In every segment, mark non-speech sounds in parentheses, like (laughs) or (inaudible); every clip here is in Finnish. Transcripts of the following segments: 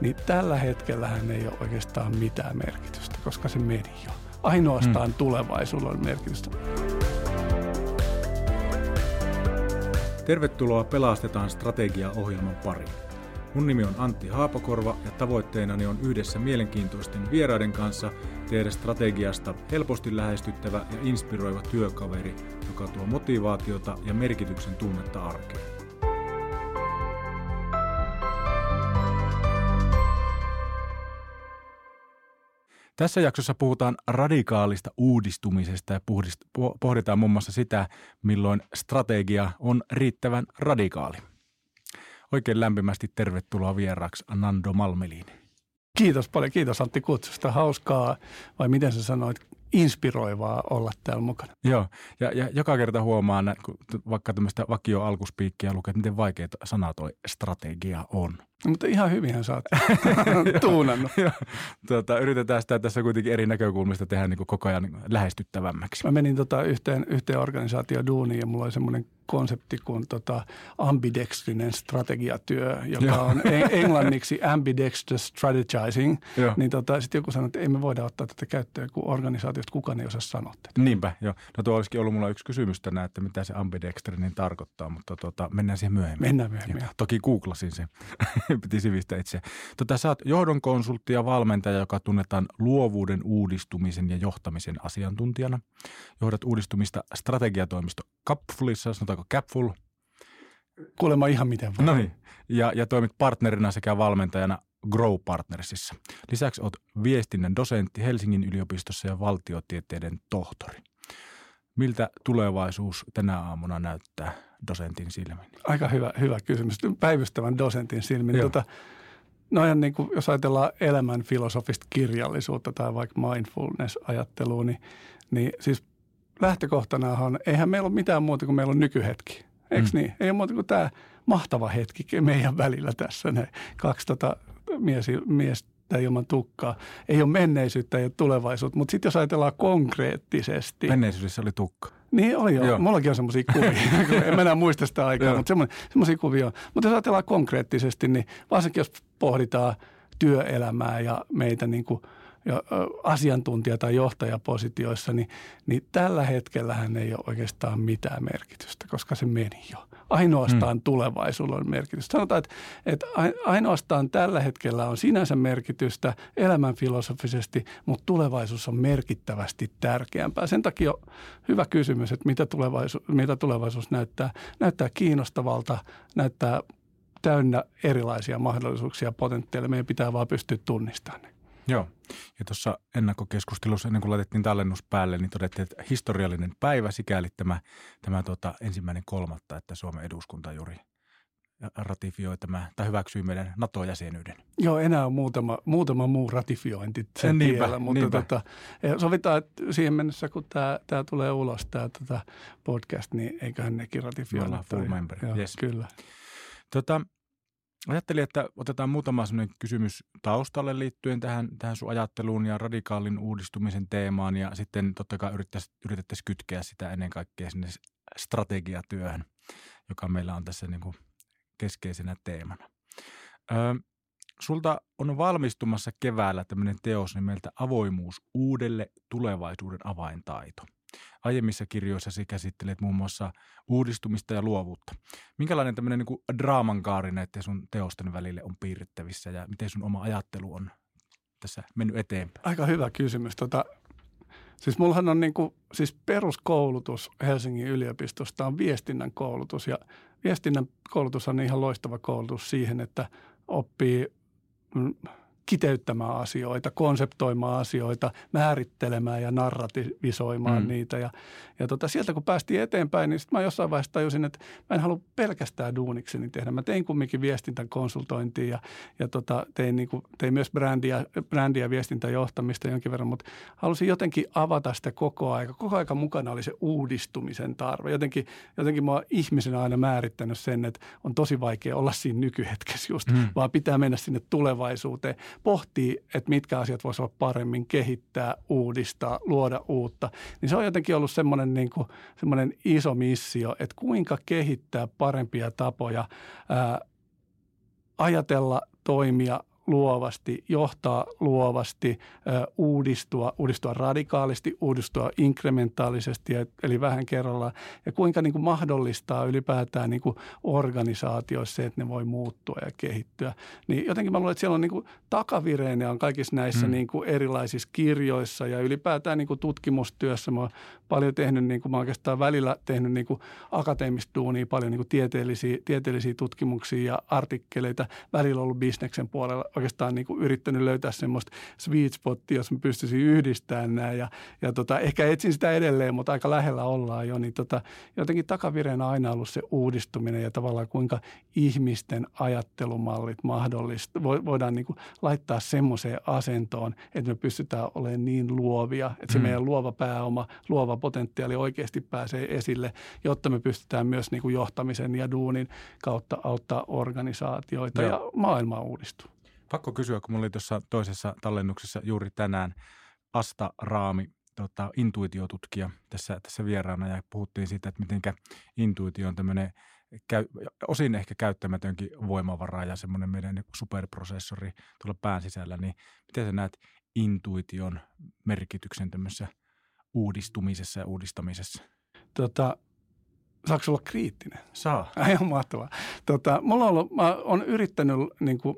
niin tällä hetkellähän ei ole oikeastaan mitään merkitystä, koska se meni jo. Ainoastaan mm. tulevaisuudella on merkitystä. Tervetuloa Pelastetaan strategia-ohjelman pariin. Mun nimi on Antti Haapakorva ja tavoitteenani on yhdessä mielenkiintoisten vieraiden kanssa tehdä strategiasta helposti lähestyttävä ja inspiroiva työkaveri, joka tuo motivaatiota ja merkityksen tunnetta arkeen. Tässä jaksossa puhutaan radikaalista uudistumisesta ja pohditaan muun muassa sitä, milloin strategia on riittävän radikaali. Oikein lämpimästi tervetuloa vieraaksi Nando Malmelin. Kiitos paljon, kiitos Antti kutsusta. Hauskaa, vai miten sä sanoit, inspiroivaa olla täällä mukana. Joo, ja, ja joka kerta huomaan, kun vaikka tämmöistä vakio alkuspiikkiä lukee, että miten vaikea sana toi strategia on. No, mutta ihan hyvinhän sä oot (laughs) (laughs) tuunannut. tuota, yritetään sitä tässä kuitenkin eri näkökulmista tehdä niin kuin koko ajan lähestyttävämmäksi. Mä menin tota yhteen, yhteen organisaatio duuniin ja mulla oli semmoinen konsepti kuin tota ambidextrinen strategiatyö, joka on englanniksi ambidextrous strategizing. Niin tota, sitten joku sanoi, että ei me voida ottaa tätä käyttöön, kun organisaatiosta kukaan ei osaa sanoa tätä. Niinpä, joo. No tuo olisikin ollut mulla yksi kysymys tänään, että mitä se ambidextrinen tarkoittaa, mutta tota, mennään siihen myöhemmin. Mennään myöhemmin. Ja, toki googlasin sen. (laughs) (laughs) piti sivistä itse. Tota, sä oot johdon konsultti ja valmentaja, joka tunnetaan luovuuden, uudistumisen ja johtamisen asiantuntijana. Johdat uudistumista strategiatoimisto Capfulissa, sanotaanko Capful? Kuulemma ihan miten vaan. No niin. Ja, ja toimit partnerina sekä valmentajana Grow Partnersissa. Lisäksi olet viestinnän dosentti Helsingin yliopistossa ja valtiotieteiden tohtori. Miltä tulevaisuus tänä aamuna näyttää dosentin silmin? Aika hyvä, hyvä kysymys. Päivystävän dosentin silmin. Tota, no niin kuin, jos ajatellaan elämän filosofista kirjallisuutta tai vaikka mindfulness-ajattelua, niin, niin siis lähtökohtana on, eihän meillä ole mitään muuta kuin meillä on nykyhetki. Eikö mm. niin? Ei ole muuta kuin tämä mahtava hetki meidän välillä tässä. Ne kaksi tota mies, miestä ilman tukkaa. Ei ole menneisyyttä, ei ole tulevaisuutta, mutta sitten jos ajatellaan konkreettisesti. Menneisyydessä oli tukka. Niin oli jo. joo. Mullakin on semmoisia kuvia. (laughs) en mä enää muista sitä aikaa, mutta semmoisia kuvia on. Mutta jos ajatellaan konkreettisesti, niin varsinkin jos pohditaan työelämää ja meitä niin kuin – asiantuntija- tai johtajapositioissa, niin, niin tällä hetkellähän ei ole oikeastaan mitään merkitystä, koska se meni jo. Ainoastaan hmm. tulevaisuudella on merkitystä. Sanotaan, että, että ainoastaan tällä hetkellä on sinänsä merkitystä elämän filosofisesti, mutta tulevaisuus on merkittävästi tärkeämpää. Sen takia on hyvä kysymys, että mitä tulevaisuus, mitä tulevaisuus näyttää. Näyttää kiinnostavalta, näyttää täynnä erilaisia mahdollisuuksia ja potentiaaleja. Meidän pitää vaan pystyä tunnistamaan ne. Joo. Ja tuossa ennakkokeskustelussa, ennen kuin laitettiin tallennus päälle, niin todettiin, että historiallinen päivä sikäli tämä, tämä tuota, ensimmäinen kolmatta, että Suomen eduskunta juuri ratifioi tämä, tai hyväksyi meidän NATO-jäsenyyden. Joo, enää on muutama, muutama muu ratifiointi sen niinpä, tiellä, mutta niinpä. Tota, sovitaan, että siihen mennessä, kun tämä, tämä tulee ulos, tämä tota podcast, niin eiköhän nekin ratifioi. Me full member, Joo, yes. Kyllä. Tota, Ajattelin, että otetaan muutama kysymys taustalle liittyen tähän, tähän sun ajatteluun ja radikaalin uudistumisen teemaan ja sitten totta kai yritettäisiin kytkeä sitä ennen kaikkea sinne strategiatyöhön, joka meillä on tässä niin kuin keskeisenä teemana. Ö, sulta on valmistumassa keväällä tämmöinen teos nimeltä Avoimuus uudelle tulevaisuuden avaintaito – Aiemmissa kirjoissasi käsittelet muun muassa uudistumista ja luovuutta. Minkälainen tämmöinen niin kuin draaman kaari näiden sun teosten välille on piirrettävissä ja miten sun oma ajattelu on tässä mennyt eteenpäin? Aika hyvä kysymys. Tota, siis mullahan on niin kuin, siis peruskoulutus Helsingin yliopistosta on viestinnän koulutus ja viestinnän koulutus on ihan loistava koulutus siihen, että oppii mm, kiteyttämään asioita, konseptoimaan asioita, määrittelemään ja narrativisoimaan mm. niitä. Ja, ja tota, sieltä kun päästiin eteenpäin, niin sitten mä jossain vaiheessa tajusin, että mä en halua pelkästään duunikseni tehdä. Mä tein kumminkin viestintän konsultointia ja, ja tota, tein, niin kuin, tein myös brändiä, brändiä viestintäjohtamista jonkin verran, mutta halusin jotenkin avata sitä koko aika. Koko aika mukana oli se uudistumisen tarve. Jotenkin, jotenkin mä oon ihmisenä aina määrittänyt sen, että on tosi vaikea olla siinä nykyhetkessä just, mm. vaan pitää mennä sinne tulevaisuuteen pohtii, että mitkä asiat voisivat olla paremmin kehittää, uudistaa, luoda uutta, niin se on jotenkin ollut semmoinen, niin kuin, semmoinen iso missio, että kuinka kehittää parempia tapoja ää, ajatella, toimia, luovasti, johtaa luovasti, uudistua, uudistua radikaalisti, uudistua inkrementaalisesti, eli vähän kerrallaan, ja kuinka niin kuin mahdollistaa ylipäätään niin kuin organisaatioissa se, että ne voi muuttua ja kehittyä. Niin jotenkin mä luulen, että siellä on niin kuin takavireenä on kaikissa näissä mm. niin kuin erilaisissa kirjoissa ja ylipäätään niin kuin tutkimustyössä. Mä paljon tehnyt, niin kuin mä oikeastaan välillä tehnyt niin kuin akateemista duunia, paljon niin kuin tieteellisiä, tieteellisiä tutkimuksia ja artikkeleita, välillä ollut bisneksen puolella oikeastaan niin kuin yrittänyt löytää semmoista sweet spottia, jos mä pystyisin yhdistämään nämä ja, ja tota, ehkä etsin sitä edelleen, mutta aika lähellä ollaan jo, niin tota, jotenkin takavireenä aina ollut se uudistuminen ja tavallaan kuinka ihmisten ajattelumallit mahdollista, voidaan niin kuin laittaa semmoiseen asentoon, että me pystytään olemaan niin luovia, että se mm. meidän luova pääoma, luova potentiaali oikeasti pääsee esille, jotta me pystytään myös niin kuin johtamisen ja duunin kautta auttaa organisaatioita Joo. ja maailmaa uudistuu. Pakko kysyä, kun mulla oli tuossa toisessa tallennuksessa juuri tänään Asta Raami, tota, intuitiotutkija tässä, tässä vieraana ja puhuttiin siitä, että miten intuitio on tämmöinen käy, osin ehkä käyttämätönkin voimavara ja semmoinen meidän superprosessori tuolla pään sisällä, niin miten sä näet intuition merkityksen tämmöisessä uudistumisessa ja uudistamisessa? Tota, saako olla kriittinen? Saa. (laughs) Ihan mahtavaa. Tota, mulla on ollut, mä oon yrittänyt niin kuin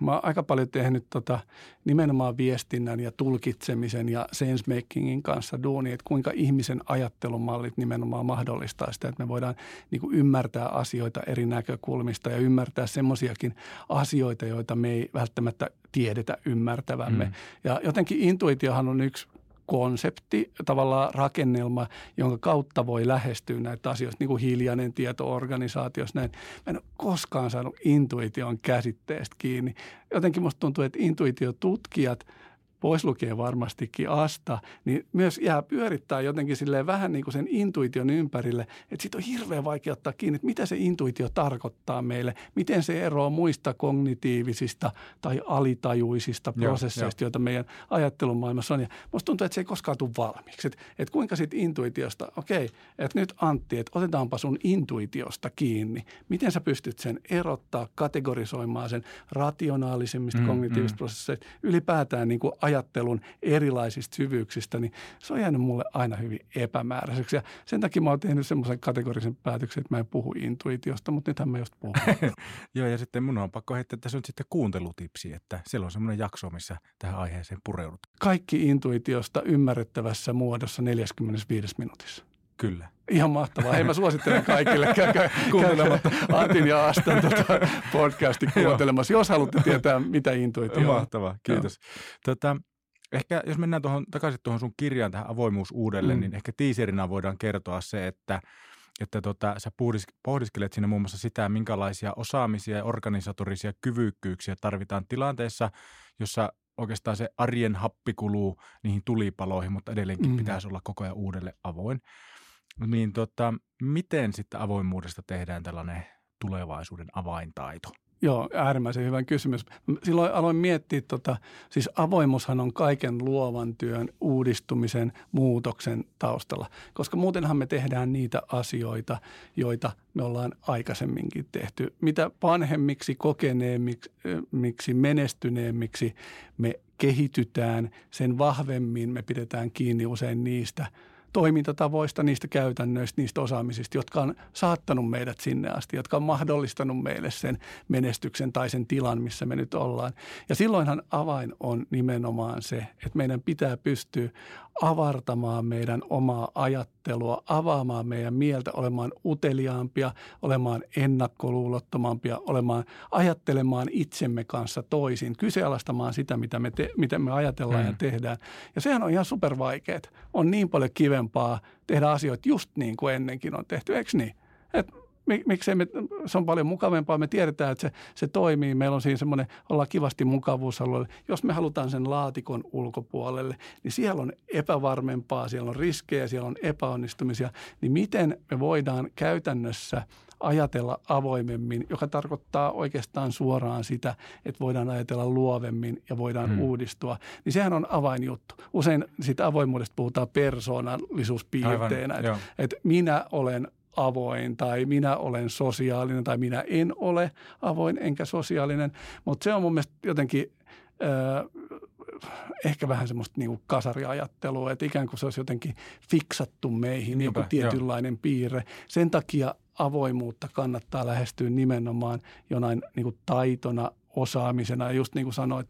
mä oon aika paljon tehnyt tota, nimenomaan viestinnän ja tulkitsemisen ja sensemakingin kanssa duunia, että kuinka ihmisen ajattelumallit nimenomaan mahdollistaa sitä, että me voidaan niin kuin ymmärtää asioita eri näkökulmista ja ymmärtää semmoisiakin asioita, joita me ei välttämättä tiedetä ymmärtävämme. Mm. Ja jotenkin intuitiohan on yksi konsepti, tavallaan rakennelma, jonka kautta voi lähestyä näitä asioita, niin kuin hiljainen tieto organisaatiossa. Näin. Mä en ole koskaan saanut intuition käsitteestä kiinni. Jotenkin musta tuntuu, että intuitiotutkijat – pois lukee varmastikin asta, niin myös jää pyörittää jotenkin silleen vähän niin kuin sen intuition ympärille, että siitä on hirveän vaikea ottaa kiinni, että mitä se intuitio tarkoittaa meille, miten se eroaa muista kognitiivisista tai alitajuisista prosesseista, joita meidän ajattelumaailmassa on. Ja musta tuntuu, että se ei koskaan tule valmiiksi. Että, että kuinka sitten intuitiosta, okei, että nyt Antti, että otetaanpa sun intuitiosta kiinni. Miten sä pystyt sen erottaa, kategorisoimaan sen rationaalisemmista mm, kognitiivisista mm. prosesseista, ylipäätään niin kuin ajattelun erilaisista syvyyksistä, niin se on jäänyt mulle aina hyvin epämääräiseksi. Ja sen takia mä oon tehnyt semmoisen kategorisen päätöksen, että mä en puhu intuitiosta, mutta nythän mä just puhun. (laughs) Joo, ja sitten mun on pakko heittää tässä nyt sitten kuuntelutipsi, että siellä on semmoinen jakso, missä tähän aiheeseen pureudut. Kaikki intuitiosta ymmärrettävässä muodossa 45 minuutissa. Kyllä. Ihan mahtavaa. Hei, mä suosittelen kaikille. Käykää (laughs) kuuntelematta Antin ja Astan tota podcastin kuuntelemassa, jos haluatte tietää, mitä intuitio on. Mahtavaa, kiitos. Tota, ehkä jos mennään tuohon, takaisin tuohon sun kirjaan tähän avoimuus uudelleen, mm. niin ehkä tiiserinä voidaan kertoa se, että että tota, sä pohdiskelet siinä muun muassa sitä, minkälaisia osaamisia ja organisatorisia kyvykkyyksiä tarvitaan tilanteessa, jossa oikeastaan se arjen happi kuluu niihin tulipaloihin, mutta edelleenkin mm. pitäisi olla koko ajan uudelle avoin. Niin tota, miten sitten avoimuudesta tehdään tällainen tulevaisuuden avaintaito? Joo, äärimmäisen hyvä kysymys. Silloin aloin miettiä, tota, siis avoimuushan on kaiken luovan työn, uudistumisen, muutoksen taustalla. Koska muutenhan me tehdään niitä asioita, joita me ollaan aikaisemminkin tehty. Mitä vanhemmiksi, kokeneemmiksi, menestyneemmiksi me kehitytään, sen vahvemmin me pidetään kiinni usein niistä – toimintatavoista, niistä käytännöistä, niistä osaamisista, jotka on saattanut meidät sinne asti, jotka on mahdollistanut meille sen menestyksen tai sen tilan, missä me nyt ollaan. Ja silloinhan avain on nimenomaan se, että meidän pitää pystyä avartamaan meidän omaa ajattelua, avaamaan meidän mieltä, olemaan uteliaampia, olemaan ennakkoluulottomampia, olemaan, ajattelemaan itsemme kanssa toisin, kyseenalaistamaan sitä, mitä me, te, mitä me ajatellaan hmm. ja tehdään. Ja sehän on ihan supervaikeet. On niin paljon kivempaa tehdä asioita just niin kuin ennenkin on tehty, eikö niin? Et miksei me, se on paljon mukavampaa, me tiedetään, että se, se toimii, meillä on siinä semmoinen, ollaan kivasti mukavuusalueella. Jos me halutaan sen laatikon ulkopuolelle, niin siellä on epävarmempaa, siellä on riskejä, siellä on epäonnistumisia, niin miten me voidaan käytännössä – ajatella avoimemmin, joka tarkoittaa oikeastaan suoraan sitä, että voidaan ajatella luovemmin ja voidaan hmm. uudistua. Niin sehän on avainjuttu. Usein siitä avoimuudesta puhutaan persoonallisuuspiirteenä, että, että minä olen avoin tai minä olen sosiaalinen tai minä en ole avoin enkä sosiaalinen. Mutta se on mun mielestä jotenkin ehkä vähän semmoista niin kuin kasariajattelua, että ikään kuin se olisi jotenkin fiksattu meihin, Niinpä, joku tietynlainen jo. piirre. Sen takia avoimuutta kannattaa lähestyä nimenomaan jonain niin kuin taitona, osaamisena. Ja just niin kuin sanoit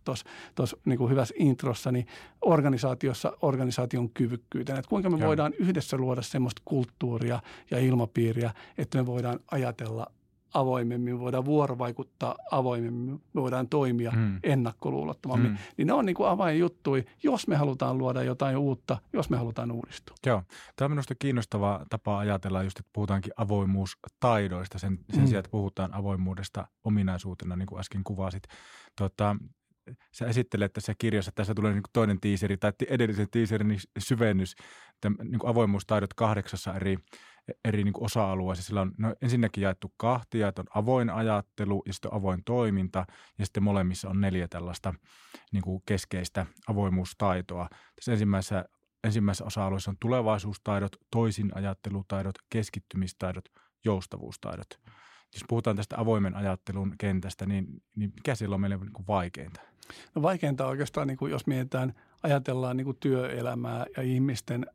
tuossa niin hyvässä introssa, niin organisaatiossa organisaation kyvykkyyteen. Että kuinka me Joo. voidaan yhdessä luoda semmoista kulttuuria ja ilmapiiriä, että me voidaan ajatella avoimemmin, me voidaan vuorovaikuttaa avoimemmin, me voidaan toimia hmm. ennakkoluulottomammin. Hmm. Niin ne on niin kuin avainjuttui, jos me halutaan luoda jotain uutta, jos me halutaan uudistua. Joo. Tämä on minusta kiinnostava tapa ajatella just, että puhutaankin avoimuustaidoista sen, sen hmm. sijaan, että puhutaan avoimuudesta ominaisuutena, niin kuin äsken kuvasit. Tota, sä esittelet tässä kirjassa, tässä tulee niin toinen tiiseri tai edellisen tiiserin syvennys, että niin avoimuustaidot kahdeksassa eri eri niin osa-alueissa. Sillä on no, ensinnäkin jaettu kahtia, että on avoin ajattelu ja sitten avoin toiminta ja sitten molemmissa on neljä tällaista niin keskeistä avoimuustaitoa. Tässä ensimmäisessä, ensimmäisessä osa-alueessa on tulevaisuustaidot, toisin ajattelutaidot, keskittymistaidot, joustavuustaidot. Jos puhutaan tästä avoimen ajattelun kentästä, niin, niin mikä siellä on meille niin kuin vaikeinta? No vaikeinta oikeastaan, niin kuin jos mietitään, ajatellaan niin kuin työelämää ja ihmisten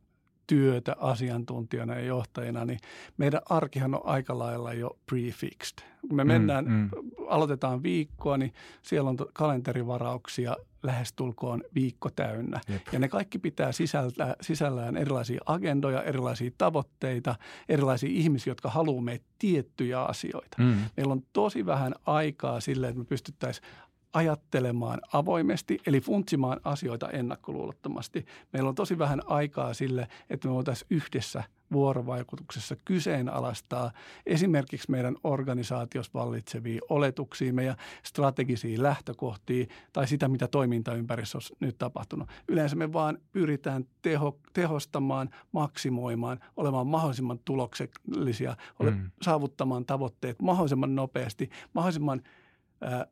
työtä asiantuntijana ja johtajana, niin meidän arkihan on aika lailla jo prefixed. Kun me mm, mennään, mm, mm. aloitetaan viikkoa, niin siellä on kalenterivarauksia lähestulkoon viikko täynnä. Jep. Ja ne kaikki pitää sisältää, sisällään erilaisia agendoja, erilaisia tavoitteita, erilaisia ihmisiä, jotka haluaa meitä tiettyjä asioita. Mm. Meillä on tosi vähän aikaa sille, että me pystyttäisiin ajattelemaan avoimesti, eli funtsimaan asioita ennakkoluulottomasti. Meillä on tosi vähän aikaa sille, että me voitaisiin yhdessä vuorovaikutuksessa kyseenalaistaa esimerkiksi meidän organisaatiossa vallitsevia oletuksia, meidän strategisia lähtökohtia tai sitä, mitä toimintaympäristössä on nyt tapahtunut. Yleensä me vaan pyritään teho, tehostamaan, maksimoimaan, olemaan mahdollisimman tuloksellisia, mm. saavuttamaan tavoitteet mahdollisimman nopeasti, mahdollisimman –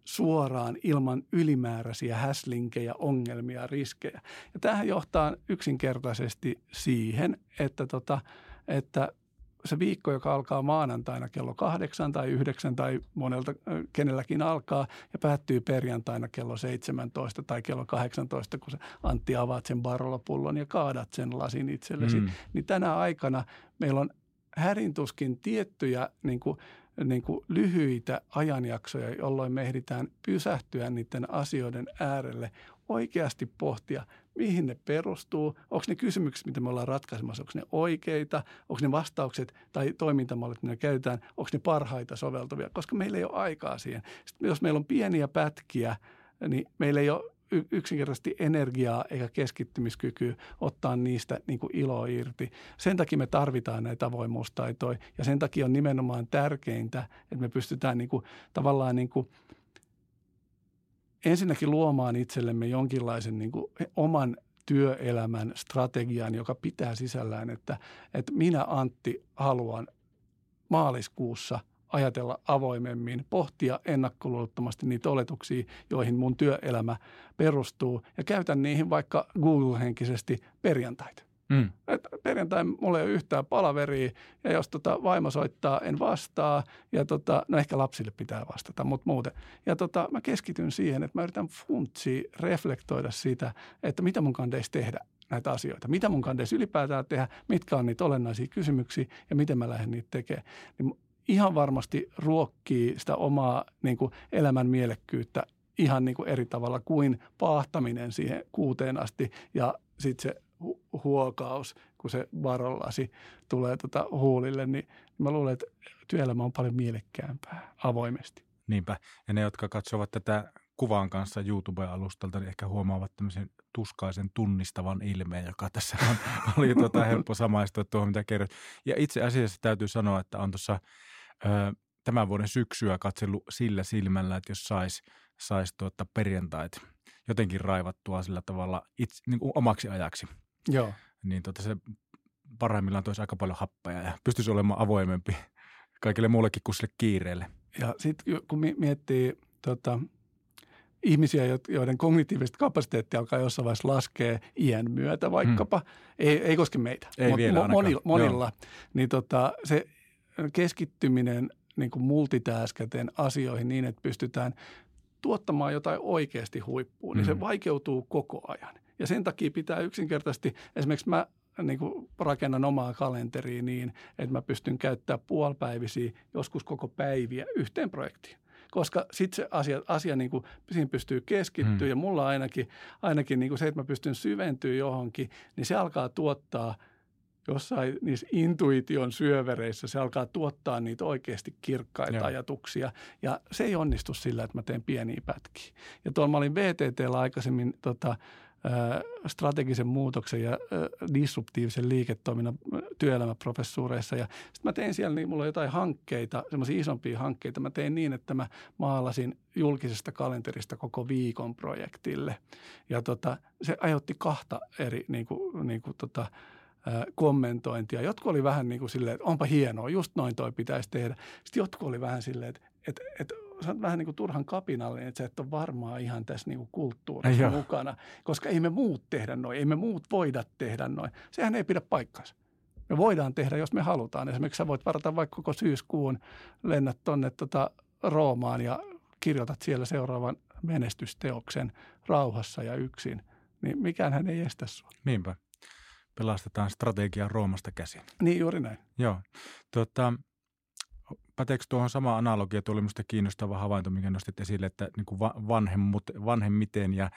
suoraan ilman ylimääräisiä häslinkejä, ongelmia, riskejä. Ja tähän johtaa yksinkertaisesti siihen, että, tota, että se viikko, joka alkaa maanantaina kello kahdeksan tai yhdeksän tai monelta kenelläkin alkaa ja päättyy perjantaina kello 17 tai kello 18, kun sä Antti avaat sen barolapullon ja kaadat sen lasin itsellesi, mm. niin tänä aikana meillä on härintuskin tiettyjä niin kuin niin kuin lyhyitä ajanjaksoja, jolloin me ehditään pysähtyä niiden asioiden äärelle, oikeasti pohtia, mihin ne perustuu, onko ne kysymykset, mitä me ollaan ratkaisemassa, onko ne oikeita, onko ne vastaukset tai toimintamallit, mitä me käytetään, onko ne parhaita soveltuvia, koska meillä ei ole aikaa siihen. Sitten jos meillä on pieniä pätkiä, niin meillä ei ole yksinkertaisesti energiaa eikä keskittymiskykyä ottaa niistä niin kuin iloa irti. Sen takia me tarvitaan näitä avoimuustaitoja ja sen takia on nimenomaan tärkeintä, että me pystytään niin kuin, tavallaan niin kuin, ensinnäkin luomaan itsellemme jonkinlaisen niin kuin, oman työelämän strategian, joka pitää sisällään, että, että minä Antti haluan maaliskuussa – ajatella avoimemmin, pohtia ennakkoluulottomasti niitä oletuksia, joihin mun työelämä perustuu ja käytän niihin vaikka Google-henkisesti perjantaita. Mm. Et perjantai mulla ei ole yhtään palaveria ja jos tota vaimo soittaa, en vastaa ja tota, no ehkä lapsille pitää vastata, mutta muuten. Ja tota, mä keskityn siihen, että mä yritän funtsia, reflektoida sitä, että mitä mun kandeisi tehdä näitä asioita. Mitä mun kandeisi ylipäätään tehdä, mitkä on niitä olennaisia kysymyksiä ja miten mä lähden niitä tekemään. Niin ihan varmasti ruokkii sitä omaa niin kuin elämän mielekkyyttä ihan niin kuin eri tavalla kuin paahtaminen siihen kuuteen asti ja sitten se huokaus, kun se varollasi tulee tota huulille, niin mä luulen, että työelämä on paljon mielekkäämpää avoimesti. Niinpä. Ja ne, jotka katsovat tätä kuvan kanssa YouTube-alustalta, niin ehkä huomaavat tämmöisen tuskaisen tunnistavan ilmeen, joka tässä on, (laughs) oli tuota helppo samaistua tuohon, mitä kerrot. Ja itse asiassa täytyy sanoa, että on tuossa – tämän vuoden syksyä katsellut sillä silmällä, että jos saisi sais tuota perjantait jotenkin raivattua sillä tavalla itse, niin kuin omaksi ajaksi, Joo. niin tuota se parhaimmillaan toisi aika paljon happea ja pystyisi olemaan avoimempi kaikille muullekin kuin sille kiireelle. Ja sitten kun miettii tota, ihmisiä, joiden kognitiivista kapasiteettia alkaa jossain vaiheessa laskea iän myötä vaikkapa, hmm. ei, ei koske meitä, ei mutta vielä monilla, monilla niin tota, se keskittyminen niin kuin multitaskäten asioihin niin, että pystytään tuottamaan jotain oikeasti huippuun, niin mm. se vaikeutuu koko ajan. Ja sen takia pitää yksinkertaisesti, esimerkiksi mä niin kuin rakennan omaa kalenteriin niin, että mä pystyn käyttämään puolipäivisiä, joskus koko päiviä yhteen projektiin koska sitten se asia, asia niin kuin, siihen pystyy keskittyä hmm. ja mulla ainakin, ainakin niin kuin se, että mä pystyn syventyä johonkin, niin se alkaa tuottaa jossain niissä intuition syövereissä, se alkaa tuottaa niitä oikeasti kirkkaita Joo. ajatuksia ja se ei onnistu sillä, että mä teen pieniä pätkiä. Ja tuolla mä olin VTTllä aikaisemmin tota, strategisen muutoksen ja disruptiivisen liiketoiminnan työelämäprofessuureissa. Ja sitten mä tein siellä, niin mulla on jotain hankkeita, semmoisia isompia hankkeita. Mä tein niin, että mä maalasin julkisesta kalenterista koko viikon projektille. Ja tota, se aiheutti kahta eri niin kuin, niin kuin tota, kommentointia. Jotkut oli vähän niin kuin silleen, että onpa hienoa, just noin toi pitäisi tehdä. Sitten jotkut oli vähän silleen, että, että, että sä oot vähän niin kuin turhan kapinallinen, että sä et ole varmaan ihan tässä niin kuin kulttuurissa Ei mukana, koska ei me muut tehdä noin, ei me muut voida tehdä noin. Sehän ei pidä paikkansa. Me voidaan tehdä, jos me halutaan. Esimerkiksi sä voit varata vaikka koko syyskuun, lennät tuonne tota Roomaan ja kirjoitat siellä seuraavan menestysteoksen rauhassa ja yksin. Niin mikään hän ei estä sinua. Niinpä. Pelastetaan strategia Roomasta käsin. Niin, juuri näin. Joo. Tuota, päteekö tuohon sama analogia, tuo oli minusta kiinnostava havainto, mikä nostit esille, että niin kuin vanhemmut, vanhemmiten ja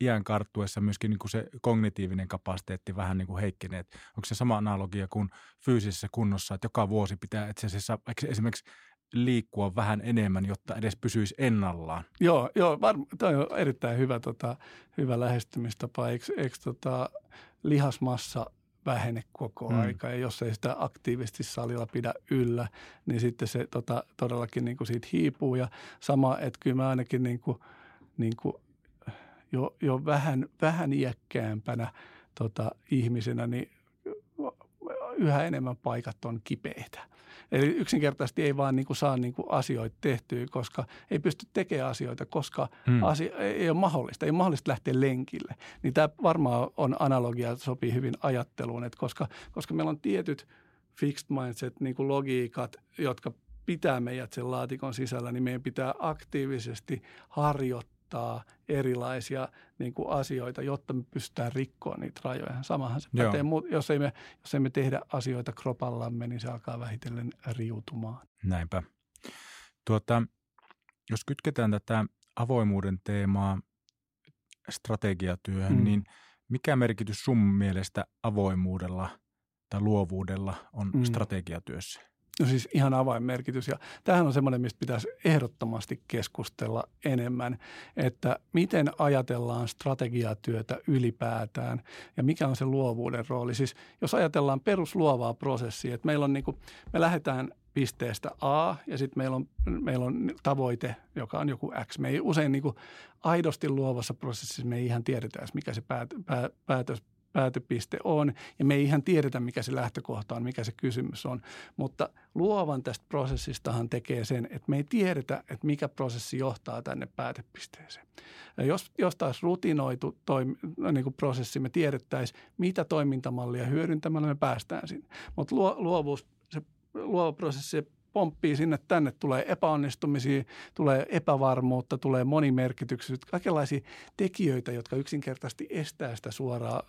iän karttuessa myöskin niin kuin se kognitiivinen kapasiteetti vähän niin kuin heikkenee. Onko se sama analogia kuin fyysisessä kunnossa, että joka vuosi pitää itse asiassa esimerkiksi liikkua vähän enemmän, jotta edes pysyisi ennallaan? Joo, joo varma, toi on erittäin hyvä, tota, hyvä lähestymistapa. Eikö, eikö tota, lihasmassa – vähene koko mm. aika. Ja jos ei sitä aktiivisesti salilla pidä yllä, niin sitten se tota, todellakin niin kuin siitä hiipuu. Ja sama, että kyllä mä ainakin niin kuin, niin kuin jo, jo vähän, vähän iäkkäämpänä tota, ihmisenä, niin yhä enemmän paikat on kipeitä. Eli yksinkertaisesti ei vaan niin kuin saa niin kuin asioita tehtyä, koska ei pysty tekemään asioita, koska hmm. asia, ei ole mahdollista. Ei ole mahdollista lähteä lenkille. Niin tämä varmaan on analogia, sopii hyvin ajatteluun, että koska, koska meillä on tietyt fixed mindset, niin kuin logiikat, jotka pitää meidät sen laatikon sisällä, niin meidän pitää aktiivisesti harjoittaa muuttaa erilaisia niin kuin asioita, jotta me pystytään rikkoa niitä rajoja. Samahan se pätee, jos ei, me, jos ei me tehdä asioita kropallamme, niin se alkaa vähitellen riutumaan. Näinpä. Tuota, jos kytketään tätä avoimuuden teemaa strategiatyöhön, mm. niin mikä merkitys sun mielestä avoimuudella tai luovuudella on mm. strategiatyössä? No siis ihan avainmerkitys ja tämähän on semmoinen, mistä pitäisi ehdottomasti keskustella enemmän, että miten ajatellaan strategiatyötä ylipäätään ja mikä on se luovuuden rooli. Siis jos ajatellaan perusluovaa prosessia, että meillä on niin kuin, me lähdetään pisteestä A ja sitten meillä on, meillä on tavoite, joka on joku X. Me ei usein niin kuin aidosti luovassa prosessissa me ei ihan tiedetä, mikä se päät, pää, päätös, päätöpiste on. Ja me ei ihan tiedetä, mikä se lähtökohta on, mikä se kysymys on. Mutta luovan tästä prosessistahan tekee sen, että me ei tiedetä, että mikä prosessi johtaa tänne päätepisteeseen. Ja jos, jos taas rutinoitu toim, niin kuin prosessi, me tiedettäisiin, mitä toimintamallia hyödyntämällä me päästään sinne. Mutta luovuus, se luova prosessi pomppii sinne tänne, tulee epäonnistumisia, tulee epävarmuutta, tulee monimerkityksisyyttä, kaikenlaisia tekijöitä, jotka yksinkertaisesti estää sitä suoraa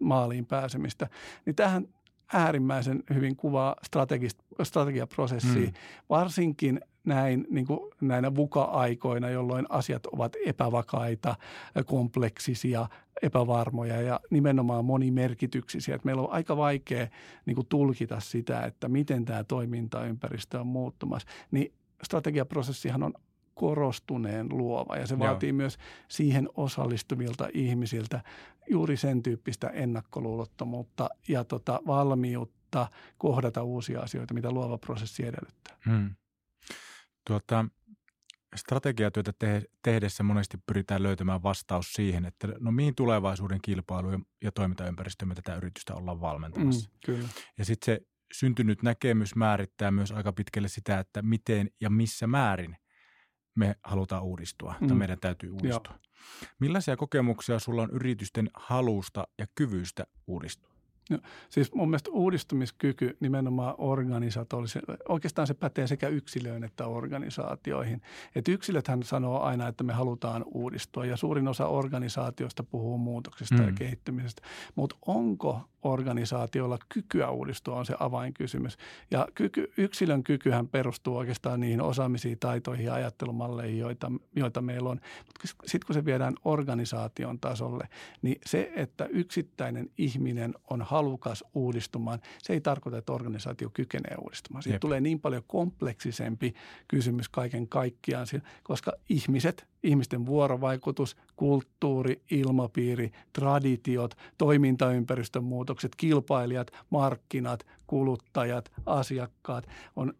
maaliin pääsemistä. Niin tähän äärimmäisen hyvin kuvaa strategiaprosessia, mm. varsinkin näin niin kuin näinä vuka-aikoina, jolloin asiat ovat epävakaita, kompleksisia, epävarmoja ja nimenomaan monimerkityksisiä. Että meillä on aika vaikea niin kuin tulkita sitä, että miten tämä toimintaympäristö on muuttumassa. Niin strategiaprosessihan on korostuneen luova ja se Joo. vaatii myös siihen osallistuvilta ihmisiltä juuri sen tyyppistä ennakkoluulottomuutta ja tota valmiutta kohdata uusia asioita, mitä luova prosessi edellyttää. Hmm. Tuota, strategiatyötä te- tehdessä monesti pyritään löytämään vastaus siihen, että no mihin tulevaisuuden kilpailu ja toimintaympäristö me tätä yritystä ollaan valmentamassa. Mm, kyllä. Ja sitten se syntynyt näkemys määrittää myös aika pitkälle sitä, että miten ja missä määrin me halutaan uudistua mm. tai meidän täytyy uudistua. Joo. Millaisia kokemuksia sulla on yritysten halusta ja kyvystä uudistua? No, siis mun mielestä uudistumiskyky nimenomaan organisatorisen, oikeastaan se pätee sekä yksilöön että organisaatioihin. Et yksilöthän sanoo aina, että me halutaan uudistua ja suurin osa organisaatioista puhuu muutoksesta mm. ja kehittymisestä. Mutta onko organisaatioilla kykyä uudistua on se avainkysymys. Ja kyky, yksilön kykyhän perustuu oikeastaan niihin osaamisiin, taitoihin ja ajattelumalleihin, joita, joita meillä on. Mutta sitten kun se viedään organisaation tasolle, niin se, että yksittäinen ihminen on halukas uudistumaan, se ei tarkoita, että organisaatio kykenee uudistumaan. Siitä Jep. tulee niin paljon kompleksisempi kysymys kaiken kaikkiaan, koska ihmiset, ihmisten vuorovaikutus, kulttuuri, ilmapiiri, traditiot, toimintaympäristön muutokset, kilpailijat, markkinat, kuluttajat, asiakkaat on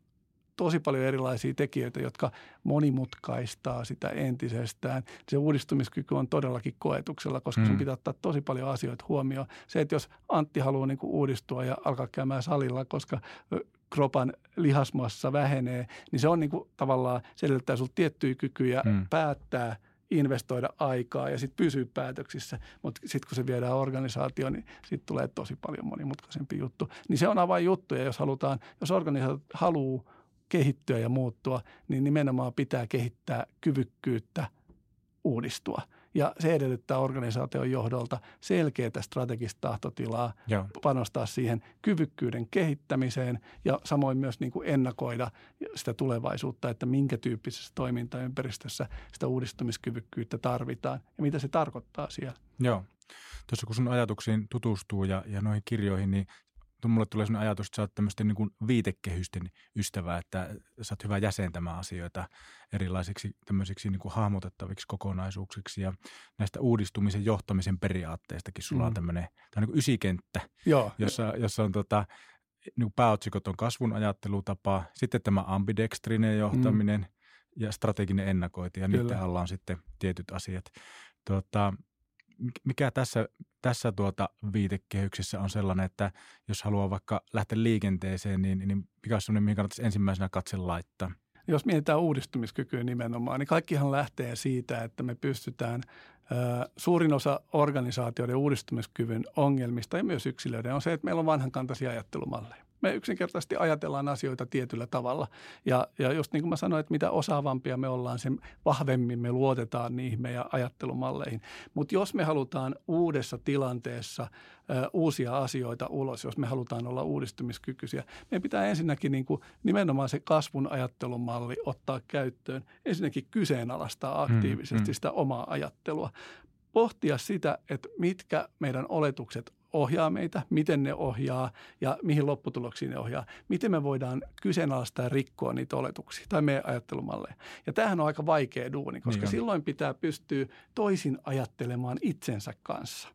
tosi paljon erilaisia tekijöitä, jotka monimutkaistaa sitä entisestään. Se uudistumiskyky on todellakin koetuksella, koska mm. sun pitää ottaa tosi paljon asioita huomioon. Se, että jos Antti haluaa niin uudistua ja alkaa käymään salilla, koska kropan lihasmassa vähenee, niin se on niin kuin tavallaan, se edellyttää sulta tiettyjä kykyjä mm. päättää – investoida aikaa ja sitten pysyä päätöksissä. Mutta sitten kun se viedään organisaatioon, niin sitten tulee tosi paljon monimutkaisempi juttu. Niin se on avain juttu ja jos halutaan, jos organisaatio haluaa kehittyä ja muuttua, niin nimenomaan pitää kehittää kyvykkyyttä uudistua. Ja se edellyttää organisaation johdolta selkeää strategista tahtotilaa, Joo. panostaa siihen kyvykkyyden kehittämiseen ja samoin myös niin kuin ennakoida sitä tulevaisuutta, että minkä tyyppisessä toimintaympäristössä sitä uudistumiskyvykkyyttä tarvitaan ja mitä se tarkoittaa siellä. Joo. Tuossa kun sun ajatuksiin tutustuu ja, ja noihin kirjoihin, niin mulle tulee sellainen ajatus, että sä oot tämmöisten niin viitekehysten ystävä, että sä oot hyvä jäsentämään asioita erilaisiksi tämmöisiksi niin kuin hahmotettaviksi kokonaisuuksiksi ja näistä uudistumisen johtamisen periaatteistakin sulla mm. on tämmöinen, tämä on niin kuin ysikenttä, Joo. Jossa, jossa on tota, niin pääotsikot on kasvun ajattelutapa, sitten tämä ambidextrinen johtaminen mm. ja strateginen ennakointi ja Kyllä. niiden alla on sitten tietyt asiat. Tota, mikä tässä, tässä tuota viitekehyksessä on sellainen, että jos haluaa vaikka lähteä liikenteeseen, niin, niin mikä on sellainen, mihin kannattaisi ensimmäisenä katse laittaa? Jos mietitään uudistumiskykyä nimenomaan, niin kaikkihan lähtee siitä, että me pystytään Suurin osa organisaatioiden uudistumiskyvyn ongelmista ja myös yksilöiden on se, että meillä on vanhankantaisia ajattelumalleja me yksinkertaisesti ajatellaan asioita tietyllä tavalla. Ja, ja just niin kuin mä sanoin, että mitä osaavampia me ollaan, sen vahvemmin me luotetaan niihin meidän ajattelumalleihin. Mutta jos me halutaan uudessa tilanteessa ö, uusia asioita ulos, jos me halutaan olla uudistumiskykyisiä, meidän pitää ensinnäkin niin kuin nimenomaan se kasvun ajattelumalli ottaa käyttöön. Ensinnäkin kyseenalaistaa mm, aktiivisesti mm, sitä omaa ajattelua pohtia sitä, että mitkä meidän oletukset ohjaa meitä, miten ne ohjaa ja mihin lopputuloksiin ne ohjaa. Miten me voidaan kyseenalaistaa ja rikkoa niitä oletuksia tai meidän ajattelumalleja. Ja tämähän on aika vaikea duuni, koska niin silloin pitää pystyä toisin ajattelemaan itsensä kanssa.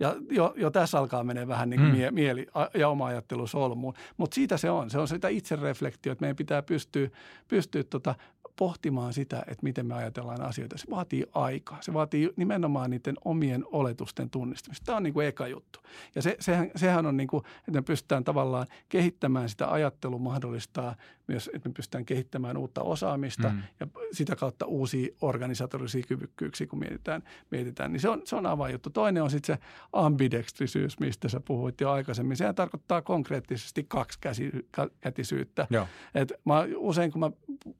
Ja jo, jo tässä alkaa menee vähän niin kuin mm. mieli ja oma ajattelu solmuun. Mutta siitä se on. Se on sitä itsereflektio, että meidän pitää pystyä, pystyä tota pohtimaan sitä, että miten me ajatellaan asioita. Se vaatii aikaa. Se vaatii nimenomaan niiden omien oletusten tunnistamista. Tämä on niin kuin eka juttu. Ja se, sehän, sehän on niin kuin, että me pystytään tavallaan kehittämään sitä ajattelua mahdollistaa myös, että me pystytään kehittämään uutta osaamista mm. ja sitä kautta uusia organisatorisia kyvykkyyksiä, kun mietitään, mietitään niin se on, se on avainjuttu. Toinen on sitten se ambidextrisyys, mistä sä puhuit jo aikaisemmin. Sehän tarkoittaa konkreettisesti kaksikätisyyttä. Et mä, usein kun mä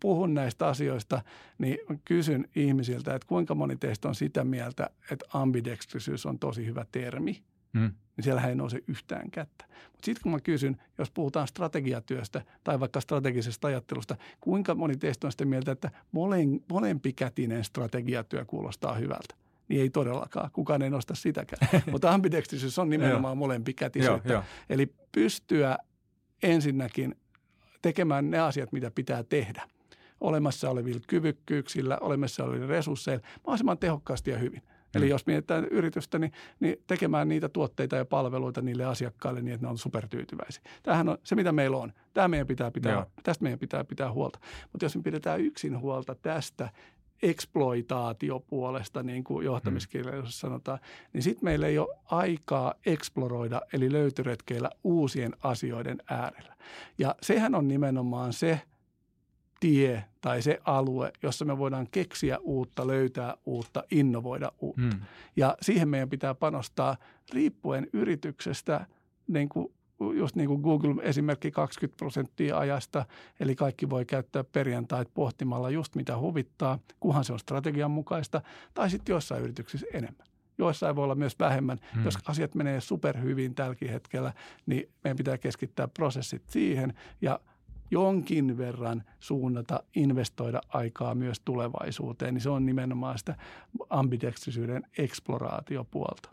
puhun näistä asioista, niin kysyn ihmisiltä, että kuinka moni teistä on sitä mieltä, että ambidextrisyys on tosi hyvä termi. Mm niin siellä ei nouse yhtään kättä. Mutta sitten kun mä kysyn, jos puhutaan strategiatyöstä tai vaikka strategisesta ajattelusta, kuinka moni teistä on sitä mieltä, että molempikätinen strategiatyö kuulostaa hyvältä? Niin ei todellakaan. Kukaan ei nosta sitäkään. (laughs) Mutta ambidextrisyys on nimenomaan molempikätisyyttä. Eli pystyä ensinnäkin tekemään ne asiat, mitä pitää tehdä olemassa olevilla kyvykkyyksillä, olemassa olevilla resursseilla mahdollisimman tehokkaasti ja hyvin – Eli mm. jos mietitään yritystä, niin, niin tekemään niitä tuotteita ja palveluita niille asiakkaille niin, että ne on supertyytyväisiä. Tämähän on se, mitä meillä on. Tämä meidän pitää pitää, tästä meidän pitää pitää huolta. Mutta jos me pidetään yksin huolta tästä eksploitaatiopuolesta, niin kuin johtamiskirjallisuudessa sanotaan, niin sitten meillä ei ole aikaa eksploroida, eli löytyretkeillä uusien asioiden äärellä. Ja sehän on nimenomaan se – tie tai se alue, jossa me voidaan keksiä uutta, löytää uutta, innovoida uutta. Mm. Ja siihen meidän pitää panostaa riippuen yrityksestä niin kuin just niin kuin Google-esimerkki 20 prosenttia ajasta, eli kaikki voi käyttää perjantait pohtimalla just mitä huvittaa, kunhan se on strategian mukaista, tai sitten jossain yrityksissä enemmän. Joissain voi olla myös vähemmän. Hmm. Jos asiat menee superhyvin tälläkin hetkellä, niin meidän pitää keskittää prosessit siihen ja jonkin verran suunnata, investoida aikaa myös tulevaisuuteen, niin se on nimenomaan sitä ambidextrisyyden eksploraatiopuolta.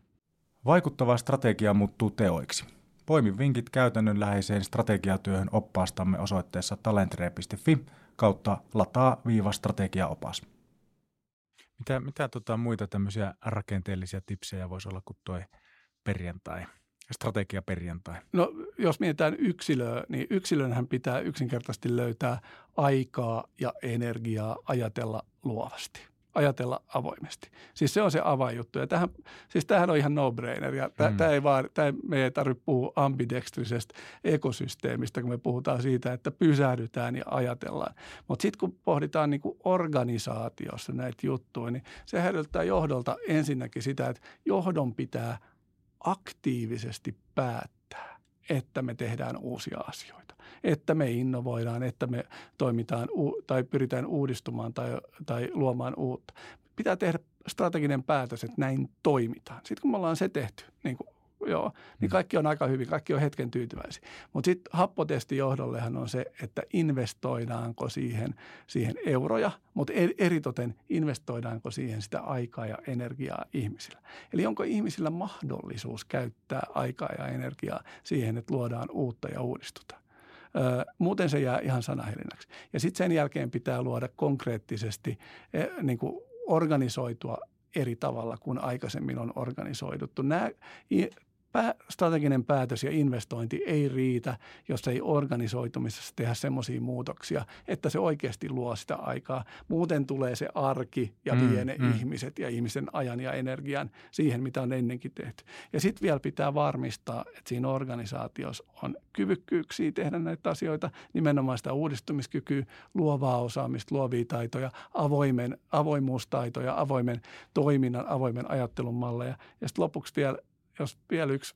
Vaikuttava strategia muuttuu teoiksi. Poimi vinkit käytännönläheiseen strategiatyöhön oppaastamme osoitteessa talentre.fi kautta lataa viiva strategiaopas. Mitä, mitä tota muita tämmöisiä rakenteellisia tipsejä voisi olla kuin tuo perjantai, strategiaperjantai? No jos mietitään yksilöä, niin yksilönhän pitää yksinkertaisesti löytää aikaa ja energiaa ajatella luovasti – ajatella avoimesti. Siis se on se avainjuttu. Ja tähän, siis tämähän on ihan no-brainer. Ja tämä, mm. tämä ei vaan, tämä, me ei tarvitse puhua ambidextrisestä ekosysteemistä, kun me puhutaan siitä, että pysähdytään ja ajatellaan. Mutta sitten kun pohditaan niin kuin organisaatiossa näitä juttuja, niin se herättää johdolta ensinnäkin sitä, että johdon pitää aktiivisesti päättää, että me tehdään uusia asioita että me innovoidaan, että me toimitaan tai pyritään uudistumaan tai, tai luomaan uutta. Pitää tehdä strateginen päätös, että näin toimitaan. Sitten kun me ollaan se tehty, niin kuin joo, niin mm. kaikki on aika hyvin, kaikki on hetken tyytyväisiä. Mutta sitten happotesti johdollehan on se, että investoidaanko siihen, siihen euroja, mutta eritoten investoidaanko siihen sitä aikaa ja energiaa ihmisillä. Eli onko ihmisillä mahdollisuus käyttää aikaa ja energiaa siihen, että luodaan uutta ja uudistutaan muuten se jää ihan sanahelinäksi. Ja sitten sen jälkeen pitää luoda konkreettisesti niin kuin organisoitua eri tavalla kuin aikaisemmin on organisoiduttu. Nämä strateginen päätös ja investointi ei riitä, jos ei organisoitumisessa tehdä semmoisia muutoksia, että se oikeasti luo sitä aikaa. Muuten tulee se arki ja mm, vie ne mm. ihmiset ja ihmisen ajan ja energian siihen, mitä on ennenkin tehty. Ja sitten vielä pitää varmistaa, että siinä organisaatiossa on kyvykkyyksiä tehdä näitä asioita, nimenomaan sitä uudistumiskykyä, luovaa osaamista, luovia taitoja, avoimen, avoimuustaitoja, avoimen toiminnan, avoimen ajattelun malleja. Ja sitten lopuksi vielä jos vielä yksi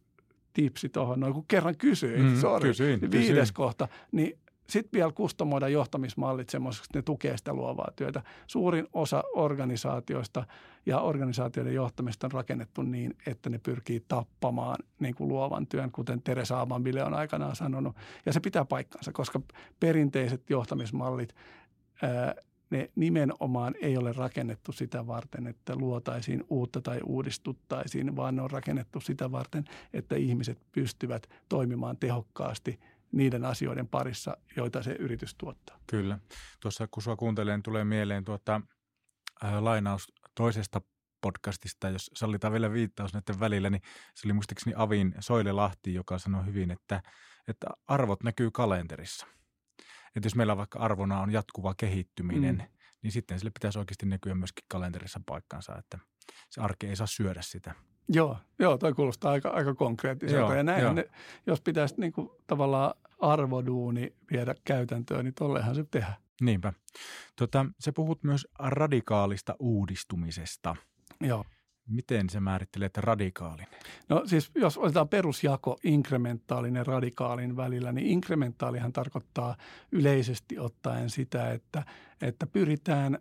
tipsi tuohon, noin kun kerran kysyin, mm, sorry, kysyin, niin viides kysyin. kohta, niin sitten vielä kustomoida johtamismallit semmoiseksi, että ne tukee sitä luovaa työtä. Suurin osa organisaatioista ja organisaatioiden johtamista on rakennettu niin, että ne pyrkii tappamaan niin kuin luovan työn, kuten Teresa Amambile on aikanaan sanonut. Ja se pitää paikkansa, koska perinteiset johtamismallit ää, ne nimenomaan ei ole rakennettu sitä varten, että luotaisiin uutta tai uudistuttaisiin, vaan ne on rakennettu sitä varten, että ihmiset pystyvät toimimaan tehokkaasti niiden asioiden parissa, joita se yritys tuottaa. Kyllä. Tuossa kun sua kuuntelen, tulee mieleen tuota, ää, lainaus toisesta podcastista, jos sallitaan vielä viittaus näiden välillä, niin se oli muistaakseni Avin Soile Lahti, joka sanoi hyvin, että, että arvot näkyy kalenterissa – että jos meillä vaikka arvona on jatkuva kehittyminen, mm. niin sitten sille pitäisi oikeasti näkyä myöskin kalenterissa paikkansa, että se arki ei saa syödä sitä. Joo, joo toi kuulostaa aika, aika konkreettiselta. Joo, ja näin, ne, jos pitäisi niin kuin, tavallaan arvoduuni viedä käytäntöön, niin tollehan se tehdä. Niinpä. Tota, se puhut myös radikaalista uudistumisesta. Joo. Miten se määrittelee radikaalin? No siis jos otetaan perusjako inkrementaalin ja radikaalin välillä, niin inkrementaalihan tarkoittaa yleisesti ottaen sitä, että, että pyritään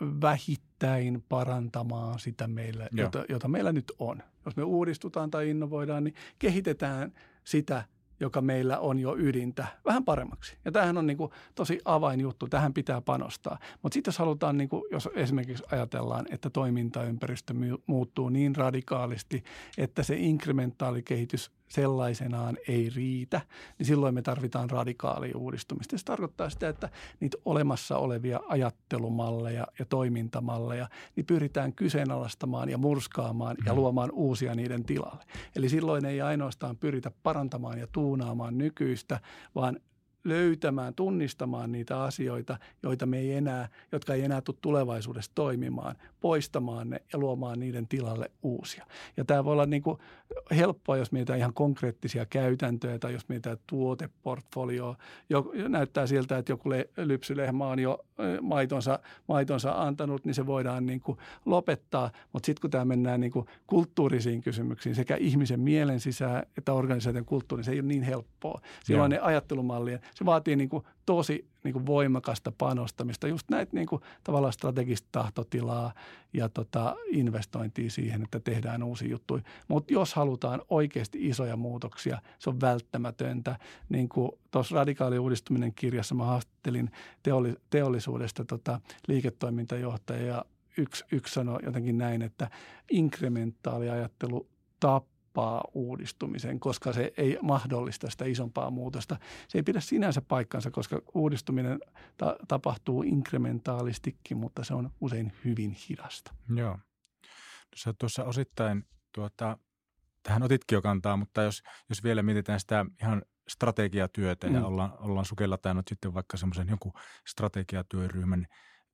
vähittäin parantamaan sitä meillä, jota, jota meillä nyt on. Jos me uudistutaan tai innovoidaan, niin kehitetään sitä – joka meillä on jo ydintä, vähän paremmaksi. Ja tämähän on niin kuin tosi avainjuttu, tähän pitää panostaa. Mutta sitten jos halutaan, niin kuin, jos esimerkiksi ajatellaan, että toimintaympäristö muuttuu niin radikaalisti, että se inkrementaalikehitys sellaisenaan ei riitä, niin silloin me tarvitaan radikaalia uudistumista. Se tarkoittaa sitä, että niitä olemassa olevia ajattelumalleja ja toimintamalleja, niin pyritään kyseenalaistamaan ja murskaamaan ja mm. luomaan uusia niiden tilalle. Eli silloin ei ainoastaan pyritä parantamaan ja tuunaamaan nykyistä, vaan löytämään, tunnistamaan niitä asioita, joita me ei enää, jotka ei enää tule tulevaisuudessa toimimaan, poistamaan ne ja luomaan niiden tilalle uusia. Ja tämä voi olla niin kuin helppoa, jos meitä ihan konkreettisia käytäntöjä tai jos meitä tuoteportfolio jo, näyttää siltä, että joku le, lypsylehmä on jo maitonsa, maitonsa antanut, niin se voidaan niin kuin lopettaa. Mutta sitten kun tämä mennään niin kuin kulttuurisiin kysymyksiin sekä ihmisen mielen sisään että organisaation kulttuuriin, se ei ole niin helppoa. Silloin ne ajattelumallien, se vaatii niin kuin tosi niin kuin voimakasta panostamista, just näitä niin kuin, tavallaan strategista tahtotilaa ja tota, investointia siihen, että tehdään uusi juttu. Mutta jos halutaan oikeasti isoja muutoksia, se on välttämätöntä. Niin kuin tuossa radikaali uudistuminen kirjassa mä haastattelin teolli, teollisuudesta tota, liiketoimintajohtaja ja yksi, yksi sanoi jotenkin näin, että inkrementaali ajattelu tappaa tappaa uudistumisen, koska se ei mahdollista sitä isompaa muutosta. Se ei pidä sinänsä paikkansa, koska uudistuminen ta- tapahtuu inkrementaalistikin, mutta se on usein hyvin hidasta. Joo. Sä tuossa osittain tuota, tähän otitkin jo kantaa, mutta jos, jos vielä mietitään sitä ihan strategiatyötä mm. ja ollaan, ollaan sukellattanut sitten vaikka semmoisen jonkun strategiatyöryhmän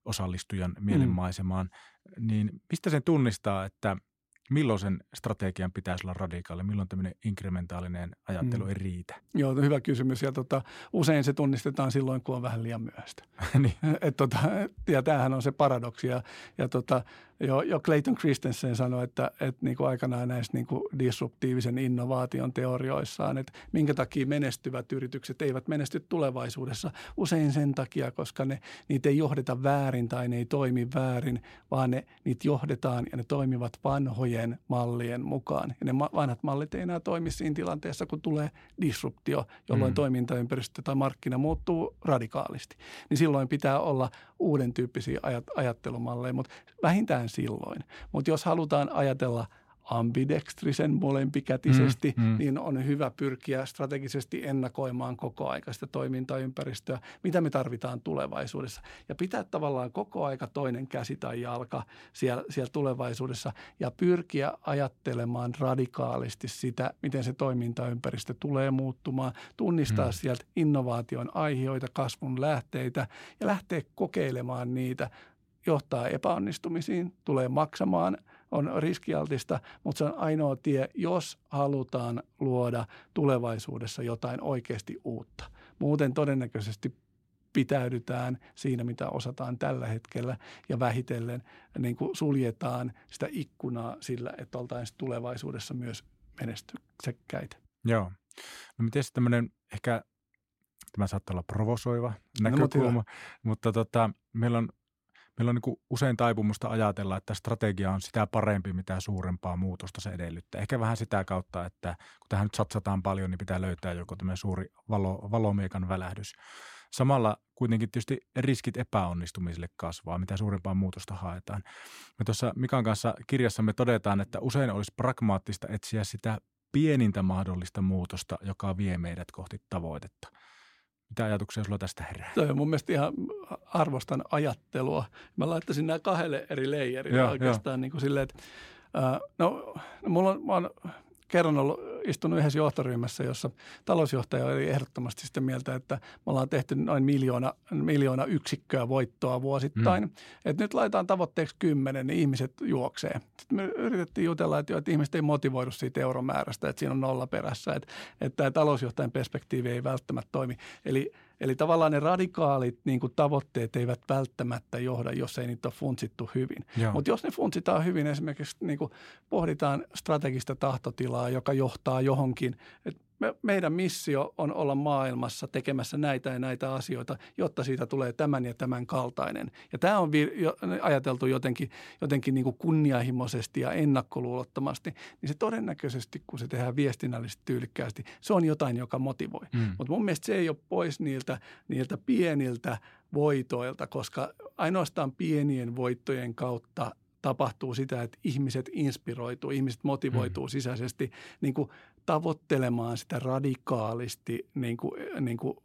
osallistujan mielenmaisemaan, mm. niin mistä sen tunnistaa, että – milloin sen strategian pitäisi olla radikaali, milloin tämmöinen inkrementaalinen ajattelu mm. ei riitä? Joo, hyvä kysymys. Ja tota, usein se tunnistetaan silloin, kun on vähän liian myöhäistä. (laughs) niin. Et tota, ja tämähän on se paradoksi. Ja, ja tota, jo, jo Clayton Christensen sanoi, että, että niin kuin aikanaan näissä niin kuin disruptiivisen innovaation teorioissaan, että minkä takia menestyvät yritykset eivät menesty tulevaisuudessa. Usein sen takia, koska ne, niitä ei johdeta väärin tai ne ei toimi väärin, vaan ne, niitä johdetaan ja ne toimivat vanhojen mallien mukaan. Ja ne vanhat mallit ei enää toimi siinä tilanteessa, kun tulee disruptio, jolloin mm. toimintaympäristö tai markkina muuttuu radikaalisti. Niin silloin pitää olla uuden tyyppisiä ajattelumalleja, mutta vähintään silloin. Mutta jos halutaan ajatella ambidextrisen molempikätisesti, mm, mm. niin on hyvä pyrkiä strategisesti ennakoimaan koko aika sitä toimintaympäristöä, mitä me tarvitaan tulevaisuudessa. Ja pitää tavallaan koko aika toinen käsi tai jalka siellä, siellä tulevaisuudessa ja pyrkiä ajattelemaan radikaalisti sitä, miten se toimintaympäristö tulee muuttumaan, tunnistaa mm. sieltä innovaation aiheita, kasvun lähteitä ja lähteä kokeilemaan niitä johtaa epäonnistumisiin, tulee maksamaan, on riskialtista, mutta se on ainoa tie, jos halutaan luoda tulevaisuudessa jotain oikeasti uutta. Muuten todennäköisesti pitäydytään siinä, mitä osataan tällä hetkellä ja vähitellen niin kuin suljetaan sitä ikkunaa sillä, että oltaisiin tulevaisuudessa myös menestyksekkäitä. Joo. No miten tämmöinen ehkä, tämä saattaa olla provosoiva no, näkökulma, no, mutta, mutta tota, meillä on meillä on niin usein taipumusta ajatella, että strategia on sitä parempi, mitä suurempaa muutosta se edellyttää. Ehkä vähän sitä kautta, että kun tähän nyt satsataan paljon, niin pitää löytää joku tämmöinen suuri valo, valomiekan välähdys. Samalla kuitenkin tietysti riskit epäonnistumiselle kasvaa, mitä suurempaa muutosta haetaan. Me tuossa Mikan kanssa kirjassamme todetaan, että usein olisi pragmaattista etsiä sitä pienintä mahdollista muutosta, joka vie meidät kohti tavoitetta – mitä ajatuksia sulla tästä herää? Toi on mun mielestä ihan arvostan ajattelua. Mä laittaisin nämä kahdelle eri leijerille oikeastaan niin kuin silleen, että uh, no, mulla on, mä oon kerran ollut, istunut yhdessä johtoryhmässä, jossa talousjohtaja oli ehdottomasti sitä mieltä, että me ollaan tehty noin miljoona, miljoona yksikköä voittoa vuosittain. Mm. Että nyt laitetaan tavoitteeksi kymmenen, niin ihmiset juoksee. Sitten me yritettiin jutella, että, jo, että ihmiset ei motivoidu siitä euromäärästä, että siinä on nolla perässä. Että, että tämä talousjohtajan perspektiivi ei välttämättä toimi. Eli Eli tavallaan ne radikaalit niin kuin tavoitteet eivät välttämättä johda, jos ei niitä ole funtsittu hyvin. Mutta jos ne funtsitaan hyvin, esimerkiksi niin kuin pohditaan strategista tahtotilaa, joka johtaa johonkin, että me, meidän missio on olla maailmassa tekemässä näitä ja näitä asioita, jotta siitä tulee tämän ja tämän kaltainen. Ja tämä on vir, jo, ajateltu jotenkin, jotenkin niin kuin kunnianhimoisesti ja ennakkoluulottomasti, niin se todennäköisesti, kun se tehdään viestinnällisesti tyylikkäästi, se on jotain, joka motivoi. Mm. Mutta mun mielestä se ei ole pois niiltä, niiltä pieniltä voitoilta, koska ainoastaan pienien voittojen kautta tapahtuu sitä, että ihmiset inspiroituu, ihmiset motivoituu mm. sisäisesti niin kuin tavoittelemaan sitä radikaalisti niin kuin, niin kuin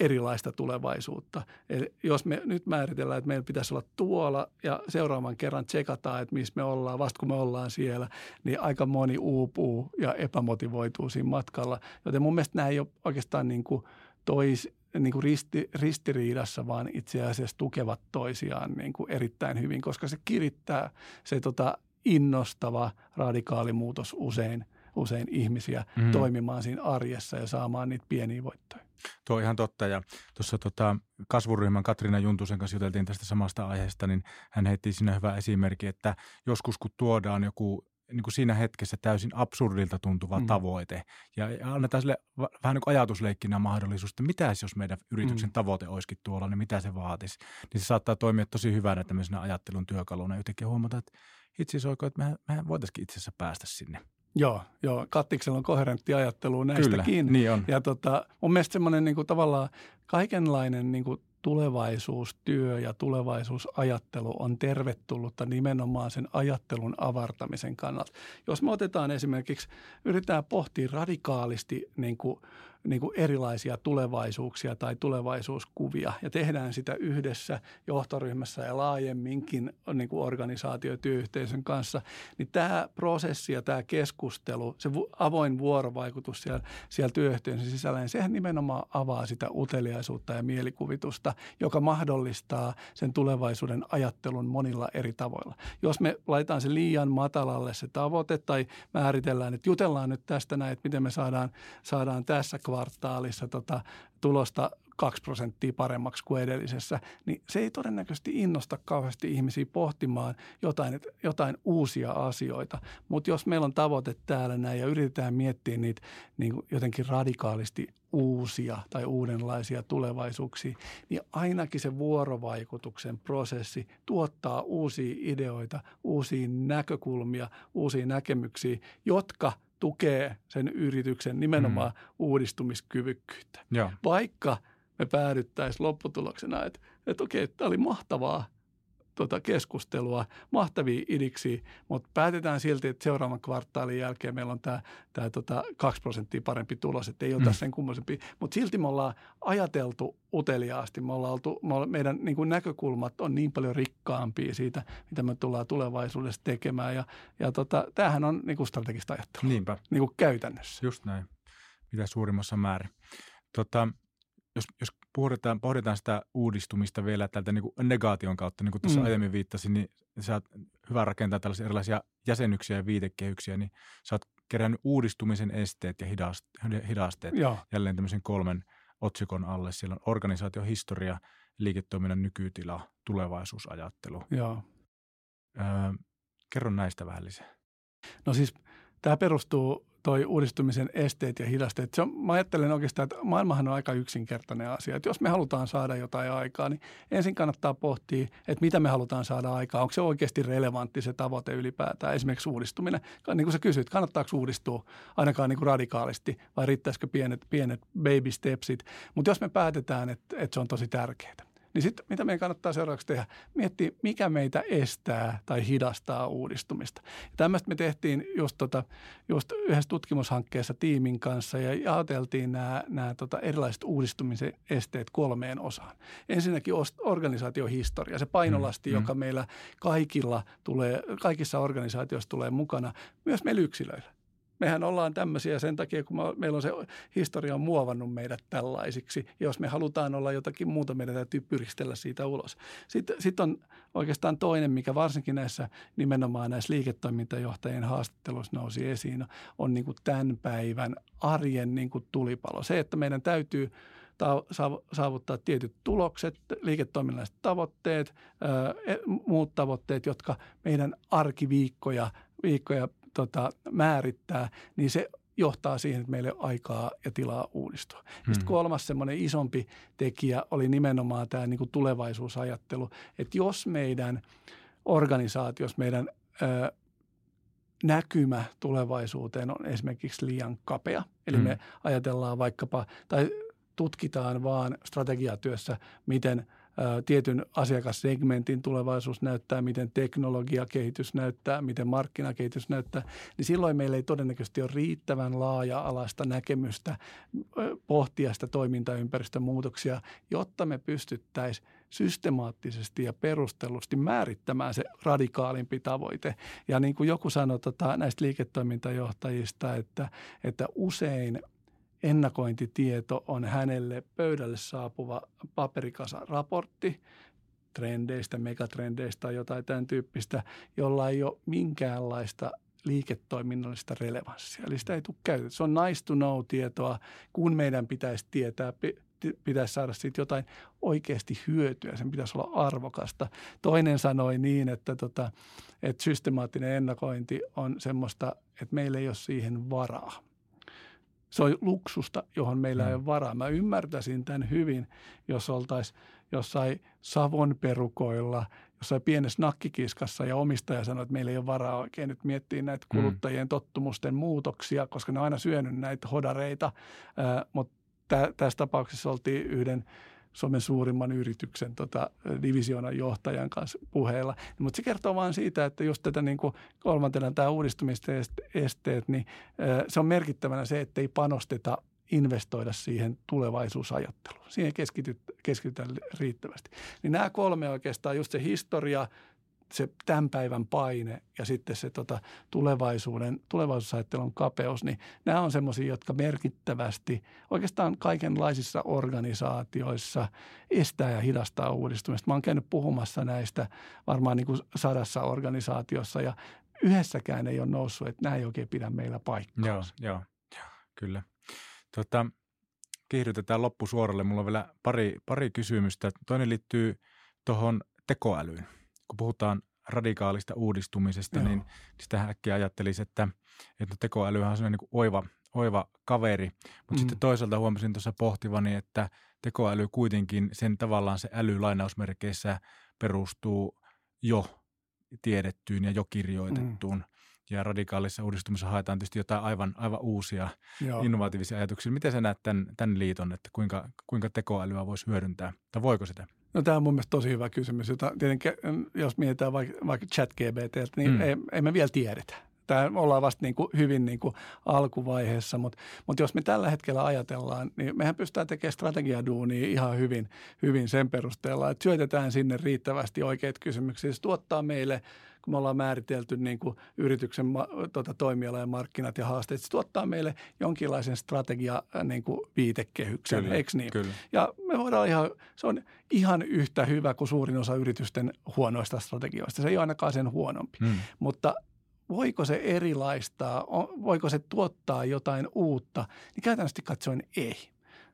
erilaista tulevaisuutta. Eli jos me nyt määritellään, että meillä pitäisi olla tuolla ja seuraavan kerran tsekataan, että missä me ollaan, vasta kun me ollaan siellä, niin aika moni uupuu ja epämotivoituu siinä matkalla. Joten mun mielestä nämä ei ole oikeastaan niin kuin tois, niin kuin risti, ristiriidassa, vaan itse asiassa tukevat toisiaan niin kuin erittäin hyvin, koska se kirittää se tota, innostava radikaali muutos usein, usein ihmisiä mm. toimimaan siinä arjessa ja saamaan niitä pieniä voittoja. Tuo on ihan totta ja tuossa tota, kasvuryhmän Katriina Juntusen kanssa juteltiin tästä samasta aiheesta, niin hän heitti siinä hyvä esimerkki, että joskus kun tuodaan joku niin kuin siinä hetkessä täysin absurdilta tuntuva mm. tavoite. Ja annetaan sille vähän niin kuin ajatusleikkinä mahdollisuus, että mitä jos meidän yrityksen mm. tavoite olisikin tuolla, niin mitä se vaatisi. Niin se saattaa toimia tosi hyvänä tämmöisenä ajattelun työkaluna. Yhtäkkiä huomata, että itse asiassa että mehän, mehän voitaisiin itse asiassa päästä sinne. Joo, joo. Kattiksella on koherentti ajattelu näistäkin. Kyllä, niin on. Ja tota, mun mielestä semmoinen niin kuin tavallaan kaikenlainen niin kuin tulevaisuustyö ja tulevaisuusajattelu on tervetullutta nimenomaan sen ajattelun avartamisen kannalta. Jos me otetaan esimerkiksi, yritetään pohtia radikaalisti niin kuin – niin kuin erilaisia tulevaisuuksia tai tulevaisuuskuvia ja tehdään sitä yhdessä johtoryhmässä ja laajemminkin niin kuin organisaatiotyöyhteisön kanssa, niin tämä prosessi ja tämä keskustelu, se avoin vuorovaikutus siellä, siellä työyhteisön sisällä, niin sehän nimenomaan avaa sitä uteliaisuutta ja mielikuvitusta, joka mahdollistaa sen tulevaisuuden ajattelun monilla eri tavoilla. Jos me laitetaan se liian matalalle se tavoite tai määritellään, että jutellaan nyt tästä näin, että miten me saadaan, saadaan tässä kvartaalissa tota, tulosta 2 prosenttia paremmaksi kuin edellisessä, niin se ei todennäköisesti innosta kauheasti ihmisiä pohtimaan jotain, jotain uusia asioita. Mutta jos meillä on tavoite täällä näin ja yritetään miettiä niitä niin jotenkin radikaalisti uusia tai uudenlaisia tulevaisuuksia, niin ainakin se vuorovaikutuksen prosessi tuottaa uusia ideoita, uusia näkökulmia, uusia näkemyksiä, jotka – tukee sen yrityksen nimenomaan mm. uudistumiskyvykkyyttä. Ja. Vaikka me päädyttäisiin lopputuloksena, että, että okei, tämä oli mahtavaa tota keskustelua, mahtavia idiksi, mutta päätetään silti, että seuraavan kvartaalin jälkeen meillä on tämä, tämä tota 2 prosenttia parempi tulos, että ei ole mm. sen kummoisempi. Mutta silti me ollaan ajateltu uteliaasti, me ollaan oltu, me ollaan, meidän niin kuin näkökulmat on niin paljon rikkaampia siitä, mitä me tullaan tulevaisuudessa tekemään. Ja, ja tota, tämähän on niin kuin strategista ajattelua. Niinpä. Niin kuin käytännössä. Just näin, mitä suurimmassa määrin. Tota, jos, jos pohditaan, pohditaan sitä uudistumista vielä tältä niin kuin negaation kautta, niin kuin tuossa mm. aiemmin viittasin, niin sä oot hyvä rakentaa tällaisia erilaisia jäsenyksiä ja viitekehyksiä, niin sä oot kerännyt uudistumisen esteet ja hidasteet Joo. jälleen tämmöisen kolmen otsikon alle. Siellä on organisaatiohistoria, liiketoiminnan nykytila, tulevaisuusajattelu. Joo. Öö, kerro näistä vähän lisää. No siis tämä perustuu toi uudistumisen esteet ja hidasteet. Se on, mä ajattelen oikeastaan, että maailmahan on aika yksinkertainen asia. Että jos me halutaan saada jotain aikaa, niin ensin kannattaa pohtia, että mitä me halutaan saada aikaa. Onko se oikeasti relevantti se tavoite ylipäätään, esimerkiksi uudistuminen. Niin kuin sä kysyt, kannattaako uudistua ainakaan niin kuin radikaalisti vai riittäisikö pienet, pienet baby stepsit. Mutta jos me päätetään, että, että se on tosi tärkeää, niin sitten mitä meidän kannattaa seuraavaksi tehdä? Miettiä, mikä meitä estää tai hidastaa uudistumista. Ja tämmöistä me tehtiin just, tota, just yhdessä tutkimushankkeessa tiimin kanssa ja jaoteltiin nämä, nämä tota erilaiset uudistumisen esteet kolmeen osaan. Ensinnäkin organisaatiohistoria, se painolasti, mm, joka mm. meillä kaikilla tulee, kaikissa organisaatioissa tulee mukana, myös meillä yksilöillä mehän ollaan tämmöisiä sen takia, kun meillä on se historia on muovannut meidät tällaisiksi. Jos me halutaan olla jotakin muuta, meidän täytyy pyristellä siitä ulos. Sitten, sitten on oikeastaan toinen, mikä varsinkin näissä nimenomaan näissä liiketoimintajohtajien haastatteluissa nousi esiin, on niin kuin tämän päivän arjen niin kuin tulipalo. Se, että meidän täytyy saavuttaa tietyt tulokset, liiketoiminnalliset tavoitteet, e, muut tavoitteet, jotka meidän arkiviikkoja viikkoja tota, määrittää, niin se johtaa siihen, että meillä on aikaa ja tilaa uudistua. Hmm. Sitten kolmas semmoinen isompi tekijä oli nimenomaan tämä niin kuin tulevaisuusajattelu, että jos meidän organisaatiossa meidän ö, näkymä tulevaisuuteen on esimerkiksi liian kapea, eli hmm. me ajatellaan vaikkapa tai tutkitaan vaan strategiatyössä, miten – tietyn asiakassegmentin tulevaisuus näyttää, miten teknologiakehitys näyttää, miten markkinakehitys näyttää, niin silloin meillä ei todennäköisesti ole riittävän laaja-alaista näkemystä pohtia sitä toimintaympäristön muutoksia, jotta me pystyttäisiin systemaattisesti ja perustellusti määrittämään se radikaalimpi tavoite. Ja niin kuin joku sanoi tota, näistä liiketoimintajohtajista, että, että usein ennakointitieto on hänelle pöydälle saapuva paperikasa raportti trendeistä, megatrendeistä tai jotain tämän tyyppistä, jolla ei ole minkäänlaista liiketoiminnallista relevanssia. Eli sitä ei tule käytetty. Se on nice to know tietoa, kun meidän pitäisi tietää, pitäisi saada siitä jotain oikeasti hyötyä. Sen pitäisi olla arvokasta. Toinen sanoi niin, että, tota, että systemaattinen ennakointi on semmoista, että meillä ei ole siihen varaa. Se on luksusta, johon meillä ei mm. ole varaa. Mä ymmärtäisin tämän hyvin, jos oltaisiin jossain Savon perukoilla, jossain pienessä nakkikiskassa ja omistaja sanoi, että meillä ei ole varaa oikein nyt miettiä näitä mm. kuluttajien tottumusten muutoksia, koska ne on aina syönyt näitä hodareita, mutta tä, tässä tapauksessa oltiin yhden Suomen suurimman yrityksen tota, divisioonan johtajan kanssa puheella. Mutta se kertoo vain siitä, että just tätä niin kuin kolmantena tämä uudistumisten esteet, niin se on merkittävänä se, että ei panosteta investoida siihen tulevaisuusajatteluun. Siihen keskitytään riittävästi. Niin nämä kolme oikeastaan, just se historia, se tämän päivän paine ja sitten se tota, tulevaisuuden, tulevaisuusajattelun kapeus, niin nämä on semmoisia, jotka merkittävästi oikeastaan kaikenlaisissa organisaatioissa estää ja hidastaa uudistumista. Mä oon käynyt puhumassa näistä varmaan niin kuin sadassa organisaatiossa ja yhdessäkään ei ole noussut, että nämä ei oikein pidä meillä paikkaa. Joo, joo, joo, kyllä. Tota, kiihdytetään loppusuoralle. Mulla on vielä pari, pari kysymystä. Toinen liittyy tuohon tekoälyyn kun puhutaan radikaalista uudistumisesta, Joo. niin sitä äkkiä ajattelisi, että, että tekoälyhän on sellainen niin oiva, oiva kaveri. Mutta mm. sitten toisaalta huomasin tuossa pohtivani, että tekoäly kuitenkin, sen tavallaan se äly lainausmerkeissä perustuu jo tiedettyyn ja jo kirjoitettuun. Mm. Ja radikaalissa uudistumisessa haetaan tietysti jotain aivan, aivan uusia Joo. innovatiivisia ajatuksia. Miten sä näet tämän, tämän liiton, että kuinka, kuinka tekoälyä voisi hyödyntää, tai voiko sitä? No tämä on mun mielestä tosi hyvä kysymys, jota tietenkin jos mietitään vaikka, vaikka chat GBT, niin mm. ei, ei me vielä tiedetä. Tämä ollaan vasta niin kuin hyvin niin kuin alkuvaiheessa, mutta, mutta jos me tällä hetkellä ajatellaan, niin mehän pystytään tekemään strategiaduunia ihan hyvin, hyvin sen perusteella, että syötetään sinne riittävästi oikeita kysymyksiä. Se tuottaa meille – kun me ollaan määritelty niin kuin yrityksen tota, toimiala ja markkinat ja haasteet. Se tuottaa meille jonkinlaisen strategia niin kuin viitekehyksen, kyllä, eikö niin? Kyllä. Ja me voidaan ihan, se on ihan yhtä hyvä kuin suurin osa yritysten huonoista strategioista. Se ei ole ainakaan sen huonompi. Hmm. Mutta voiko se erilaistaa, voiko se tuottaa jotain uutta, niin käytännössä katsoen ei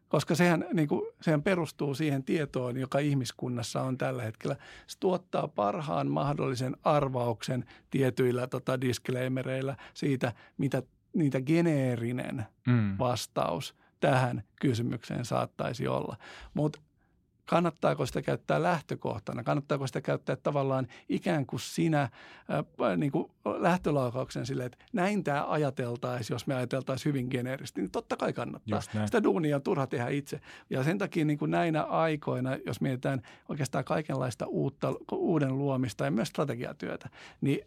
koska sehän, niin kuin, sehän perustuu siihen tietoon, joka ihmiskunnassa on tällä hetkellä. Se tuottaa parhaan mahdollisen arvauksen tietyillä tota, disclaimereillä siitä, mitä niitä geneerinen mm. vastaus tähän kysymykseen saattaisi olla. Mutta kannattaako sitä käyttää lähtökohtana, kannattaako sitä käyttää tavallaan ikään kuin sinä äh, niin kuin lähtölaukauksen sille, että näin tämä ajateltaisiin, jos me ajateltaisiin hyvin geneerisesti, niin totta kai kannattaa. Sitä duunia on turha tehdä itse. Ja sen takia niin kuin näinä aikoina, jos mietitään oikeastaan kaikenlaista uutta, uuden luomista ja myös strategiatyötä, niin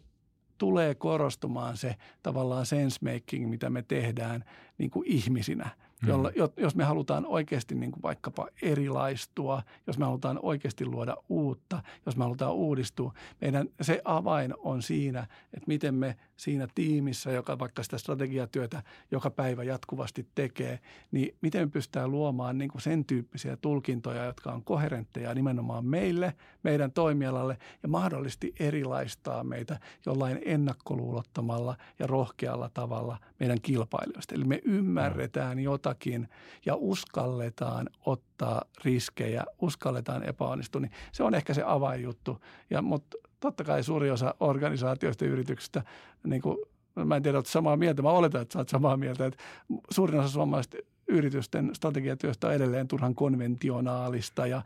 tulee korostumaan se tavallaan sensemaking, mitä me tehdään niin kuin ihmisinä – jolla, mm. jos me halutaan oikeasti niin kuin vaikkapa erilaistua, jos me halutaan oikeasti luoda uutta, jos me halutaan uudistua, meidän se avain on siinä, että miten me siinä tiimissä, joka vaikka sitä strategiatyötä joka päivä jatkuvasti tekee, niin miten me pystytään luomaan niin kuin sen tyyppisiä tulkintoja, jotka on koherentteja nimenomaan meille, meidän toimialalle ja mahdollisesti erilaistaa meitä jollain ennakkoluulottomalla ja rohkealla tavalla meidän kilpailijoista. Eli me ymmärretään jotain jotakin ja uskalletaan ottaa riskejä, uskalletaan epäonnistua, niin se on ehkä se avainjuttu. Ja, mutta totta kai suuri osa organisaatioista ja yrityksistä, niin kuin, mä en tiedä, että samaa mieltä, mä oletan, että sä oot samaa mieltä, että suurin osa suomalaisista yritysten strategiatyöstä on edelleen turhan konventionaalista ja,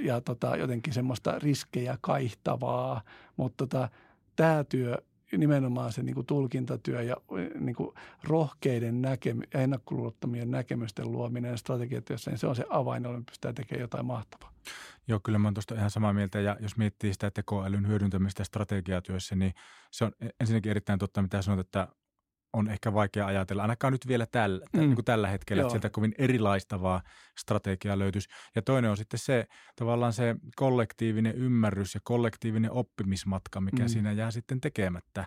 ja tota, jotenkin semmoista riskejä kaihtavaa, mutta tota, tämä työ nimenomaan se niin kuin tulkintatyö ja niin kuin rohkeiden näkemy- ja ennakkoluulottomien näkemysten luominen strategiatyössä, niin se on se avain, jolla pystytään tekemään jotain mahtavaa. Joo, kyllä mä oon tuosta ihan samaa mieltä ja jos miettii sitä tekoälyn hyödyntämistä strategiatyössä, niin se on ensinnäkin erittäin totta, mitä sanot, että on ehkä vaikea ajatella, ainakaan nyt vielä tällä, mm. niin kuin tällä hetkellä, Joo. että sieltä kovin erilaistavaa strategiaa löytyisi. Ja toinen on sitten se tavallaan se kollektiivinen ymmärrys ja kollektiivinen oppimismatka, mikä mm. siinä jää sitten tekemättä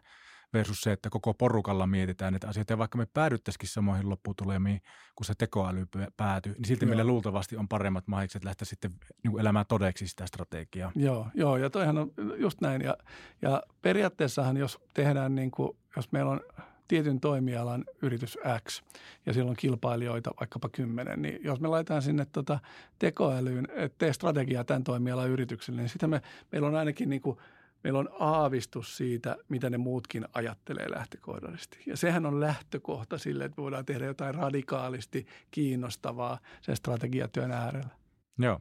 versus se, että koko porukalla mietitään näitä asioita. Ja vaikka me päädyttäisikin samoihin lopputulemiin, kun se tekoäly päätyy, niin silti Joo. meillä luultavasti on paremmat mahikset lähteä sitten niin elämään todeksi sitä strategiaa. Joo, joo, ja toihan on just näin. Ja, ja periaatteessahan, jos tehdään niin kuin, jos meillä on tietyn toimialan yritys X ja siellä on kilpailijoita vaikkapa kymmenen, niin jos me laitetaan sinne tota tekoälyyn, että tee strategiaa tämän toimialan yritykselle, niin sitten me, meillä on ainakin niin kuin, meillä on aavistus siitä, mitä ne muutkin ajattelee lähtökohdallisesti. Ja sehän on lähtökohta sille, että voidaan tehdä jotain radikaalisti kiinnostavaa sen strategiatyön äärellä. Joo.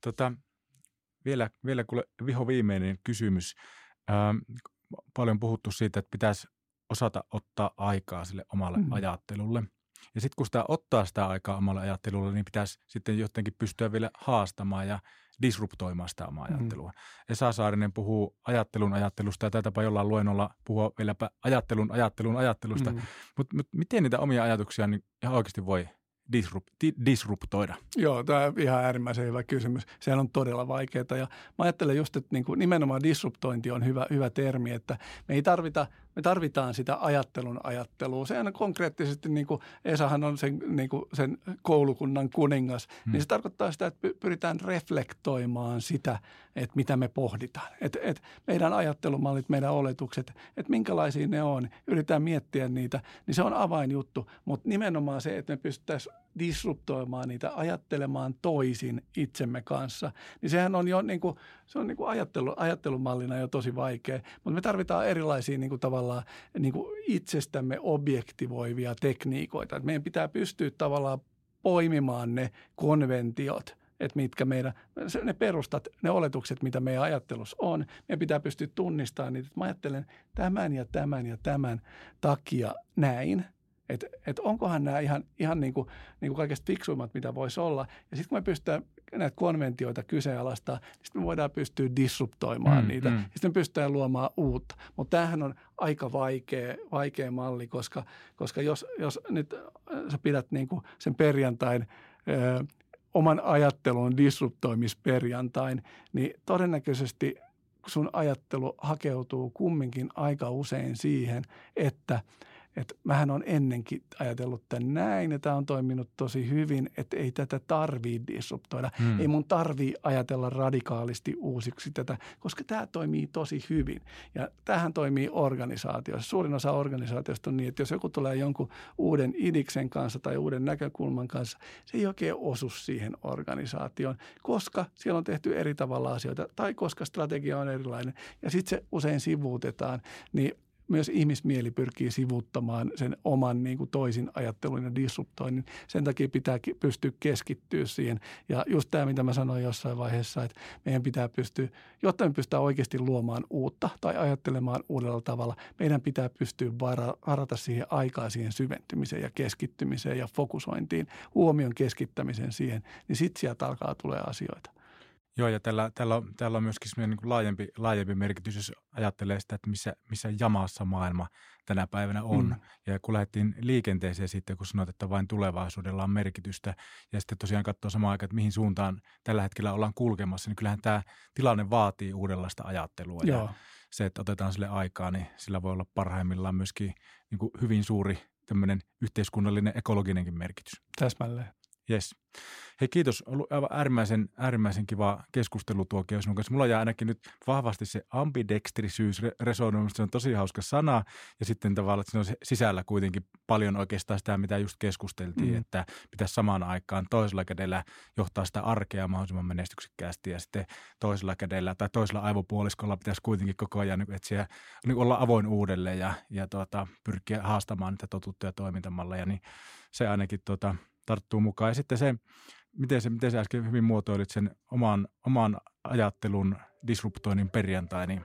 Tota, vielä, vielä kuule viho viimeinen kysymys. Ähm, paljon puhuttu siitä, että pitäisi osata ottaa aikaa sille omalle mm. ajattelulle. Ja sitten kun sitä ottaa sitä aikaa omalle ajattelulle, niin pitäisi sitten jotenkin pystyä vielä haastamaan ja disruptoimaan sitä omaa mm. ajattelua. Esa Saarinen puhuu ajattelun ajattelusta ja taitapa jollain luennolla puhua vieläpä ajattelun ajattelun ajattelusta. Mm. Mutta mut miten niitä omia ajatuksia niin ihan oikeasti voi disrupt, disruptoida? Joo, tämä on ihan äärimmäisen hyvä kysymys. Sehän on todella vaikeaa ja mä ajattelen just, että niin kuin nimenomaan disruptointi on hyvä, hyvä termi, että me ei tarvita – me tarvitaan sitä ajattelun ajattelua. Sehän konkreettisesti, niin kuin Esahan on sen, niin kuin sen koulukunnan kuningas, hmm. niin se tarkoittaa sitä, että pyritään reflektoimaan sitä, että mitä me pohditaan. Että, että meidän ajattelumallit, meidän oletukset, että minkälaisia ne on, yritetään miettiä niitä, niin se on avainjuttu. Mutta nimenomaan se, että me pystyttäisiin disruptoimaan niitä, ajattelemaan toisin itsemme kanssa, niin sehän on jo niin kuin, se on niin kuin ajattelu, ajattelumallina jo tosi vaikea. Mutta me tarvitaan erilaisia niin kuin tavallaan niin kuin itsestämme objektivoivia tekniikoita. Et meidän pitää pystyä tavallaan poimimaan ne konventiot, että mitkä meidän, ne perustat, ne oletukset, mitä meidän ajattelussa on. Meidän pitää pystyä tunnistamaan niitä, että mä ajattelen tämän ja tämän ja tämän takia näin – että et onkohan nämä ihan, ihan niin kuin, niin kuin kaikista fiksuimmat, mitä voisi olla. Ja sitten kun me pystytään näitä konventioita kyseenalaistaa, niin sitten me voidaan pystyä disruptoimaan mm, niitä. Mm. Sitten me pystytään luomaan uutta. Mutta tämähän on aika vaikea, vaikea malli, koska, koska jos, jos nyt sä pidät niin kuin sen perjantain ö, oman ajattelun disruptoimisperjantain, niin todennäköisesti sun ajattelu hakeutuu kumminkin aika usein siihen, että – että mähän on ennenkin ajatellut tämän näin ja tämä on toiminut tosi hyvin, että ei tätä tarvii disruptoida. Hmm. Ei mun tarvii ajatella radikaalisti uusiksi tätä, koska tämä toimii tosi hyvin. Ja tähän toimii organisaatiossa. Suurin osa organisaatiosta on niin, että jos joku tulee jonkun uuden idiksen kanssa tai uuden näkökulman kanssa, se ei oikein osu siihen organisaatioon, koska siellä on tehty eri tavalla asioita tai koska strategia on erilainen ja sitten se usein sivuutetaan. Niin myös ihmismieli pyrkii sivuttamaan sen oman niin kuin toisin ajattelun ja disruptoinnin. Sen takia pitää pystyä keskittyä siihen. Ja just tämä, mitä mä sanoin jossain vaiheessa, että meidän pitää pystyä, jotta me pystytään oikeasti luomaan uutta tai ajattelemaan uudella tavalla, meidän pitää pystyä varata siihen aikaa siihen syventymiseen ja keskittymiseen ja fokusointiin, huomion keskittämiseen siihen, niin sitten sieltä alkaa tulee asioita. Joo, ja tällä, tällä, on, tällä on myöskin niin kuin laajempi, laajempi merkitys, jos ajattelee sitä, että missä, missä jamassa maailma tänä päivänä on. Mm. Ja kun lähdettiin liikenteeseen sitten, kun sanoit, että vain tulevaisuudella on merkitystä, ja sitten tosiaan katsoo samaan aikaan, että mihin suuntaan tällä hetkellä ollaan kulkemassa, niin kyllähän tämä tilanne vaatii uudenlaista ajattelua. Joo. Ja se, että otetaan sille aikaa, niin sillä voi olla parhaimmillaan myöskin niin kuin hyvin suuri tämmöinen yhteiskunnallinen ekologinen merkitys. Täsmälleen. Yes. Hei kiitos, ollut aivan äärimmäisen, äärimmäisen kiva keskustelu tuo sinun kanssa. Mulla jää ainakin nyt vahvasti se ambidextrisyys resonoimista, se on tosi hauska sana ja sitten tavallaan, että siinä on sisällä kuitenkin paljon oikeastaan sitä, mitä just keskusteltiin, mm. että pitäisi samaan aikaan toisella kädellä johtaa sitä arkea mahdollisimman menestyksekkäästi ja sitten toisella kädellä tai toisella aivopuoliskolla pitäisi kuitenkin koko ajan niin etsiä, niin olla avoin uudelleen ja, ja tuota, pyrkiä haastamaan niitä totuttuja toimintamalleja, niin se ainakin tuota, tarttuu mukaan. Ja sitten se, miten, se, miten sä äsken hyvin muotoilit sen oman, oman ajattelun disruptoinnin perjantai, niin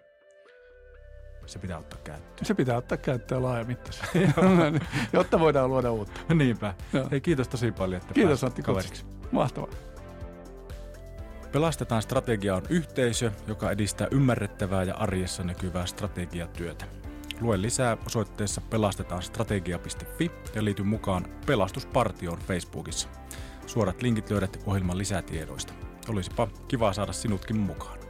se pitää ottaa käyttöön. Se pitää ottaa käyttöön laajamittaisesti, (laughs) (laughs) jotta voidaan luoda uutta. (laughs) Niinpä. Joo. Hei, kiitos tosi paljon, että Kiitos Antti kaveriksi. Mahtavaa. Pelastetaan strategia on yhteisö, joka edistää ymmärrettävää ja arjessa näkyvää strategiatyötä. Lue lisää osoitteessa pelastetaanstrategia.fi ja liity mukaan Pelastuspartioon Facebookissa. Suorat linkit löydät ohjelman lisätiedoista. Olisipa kiva saada sinutkin mukaan.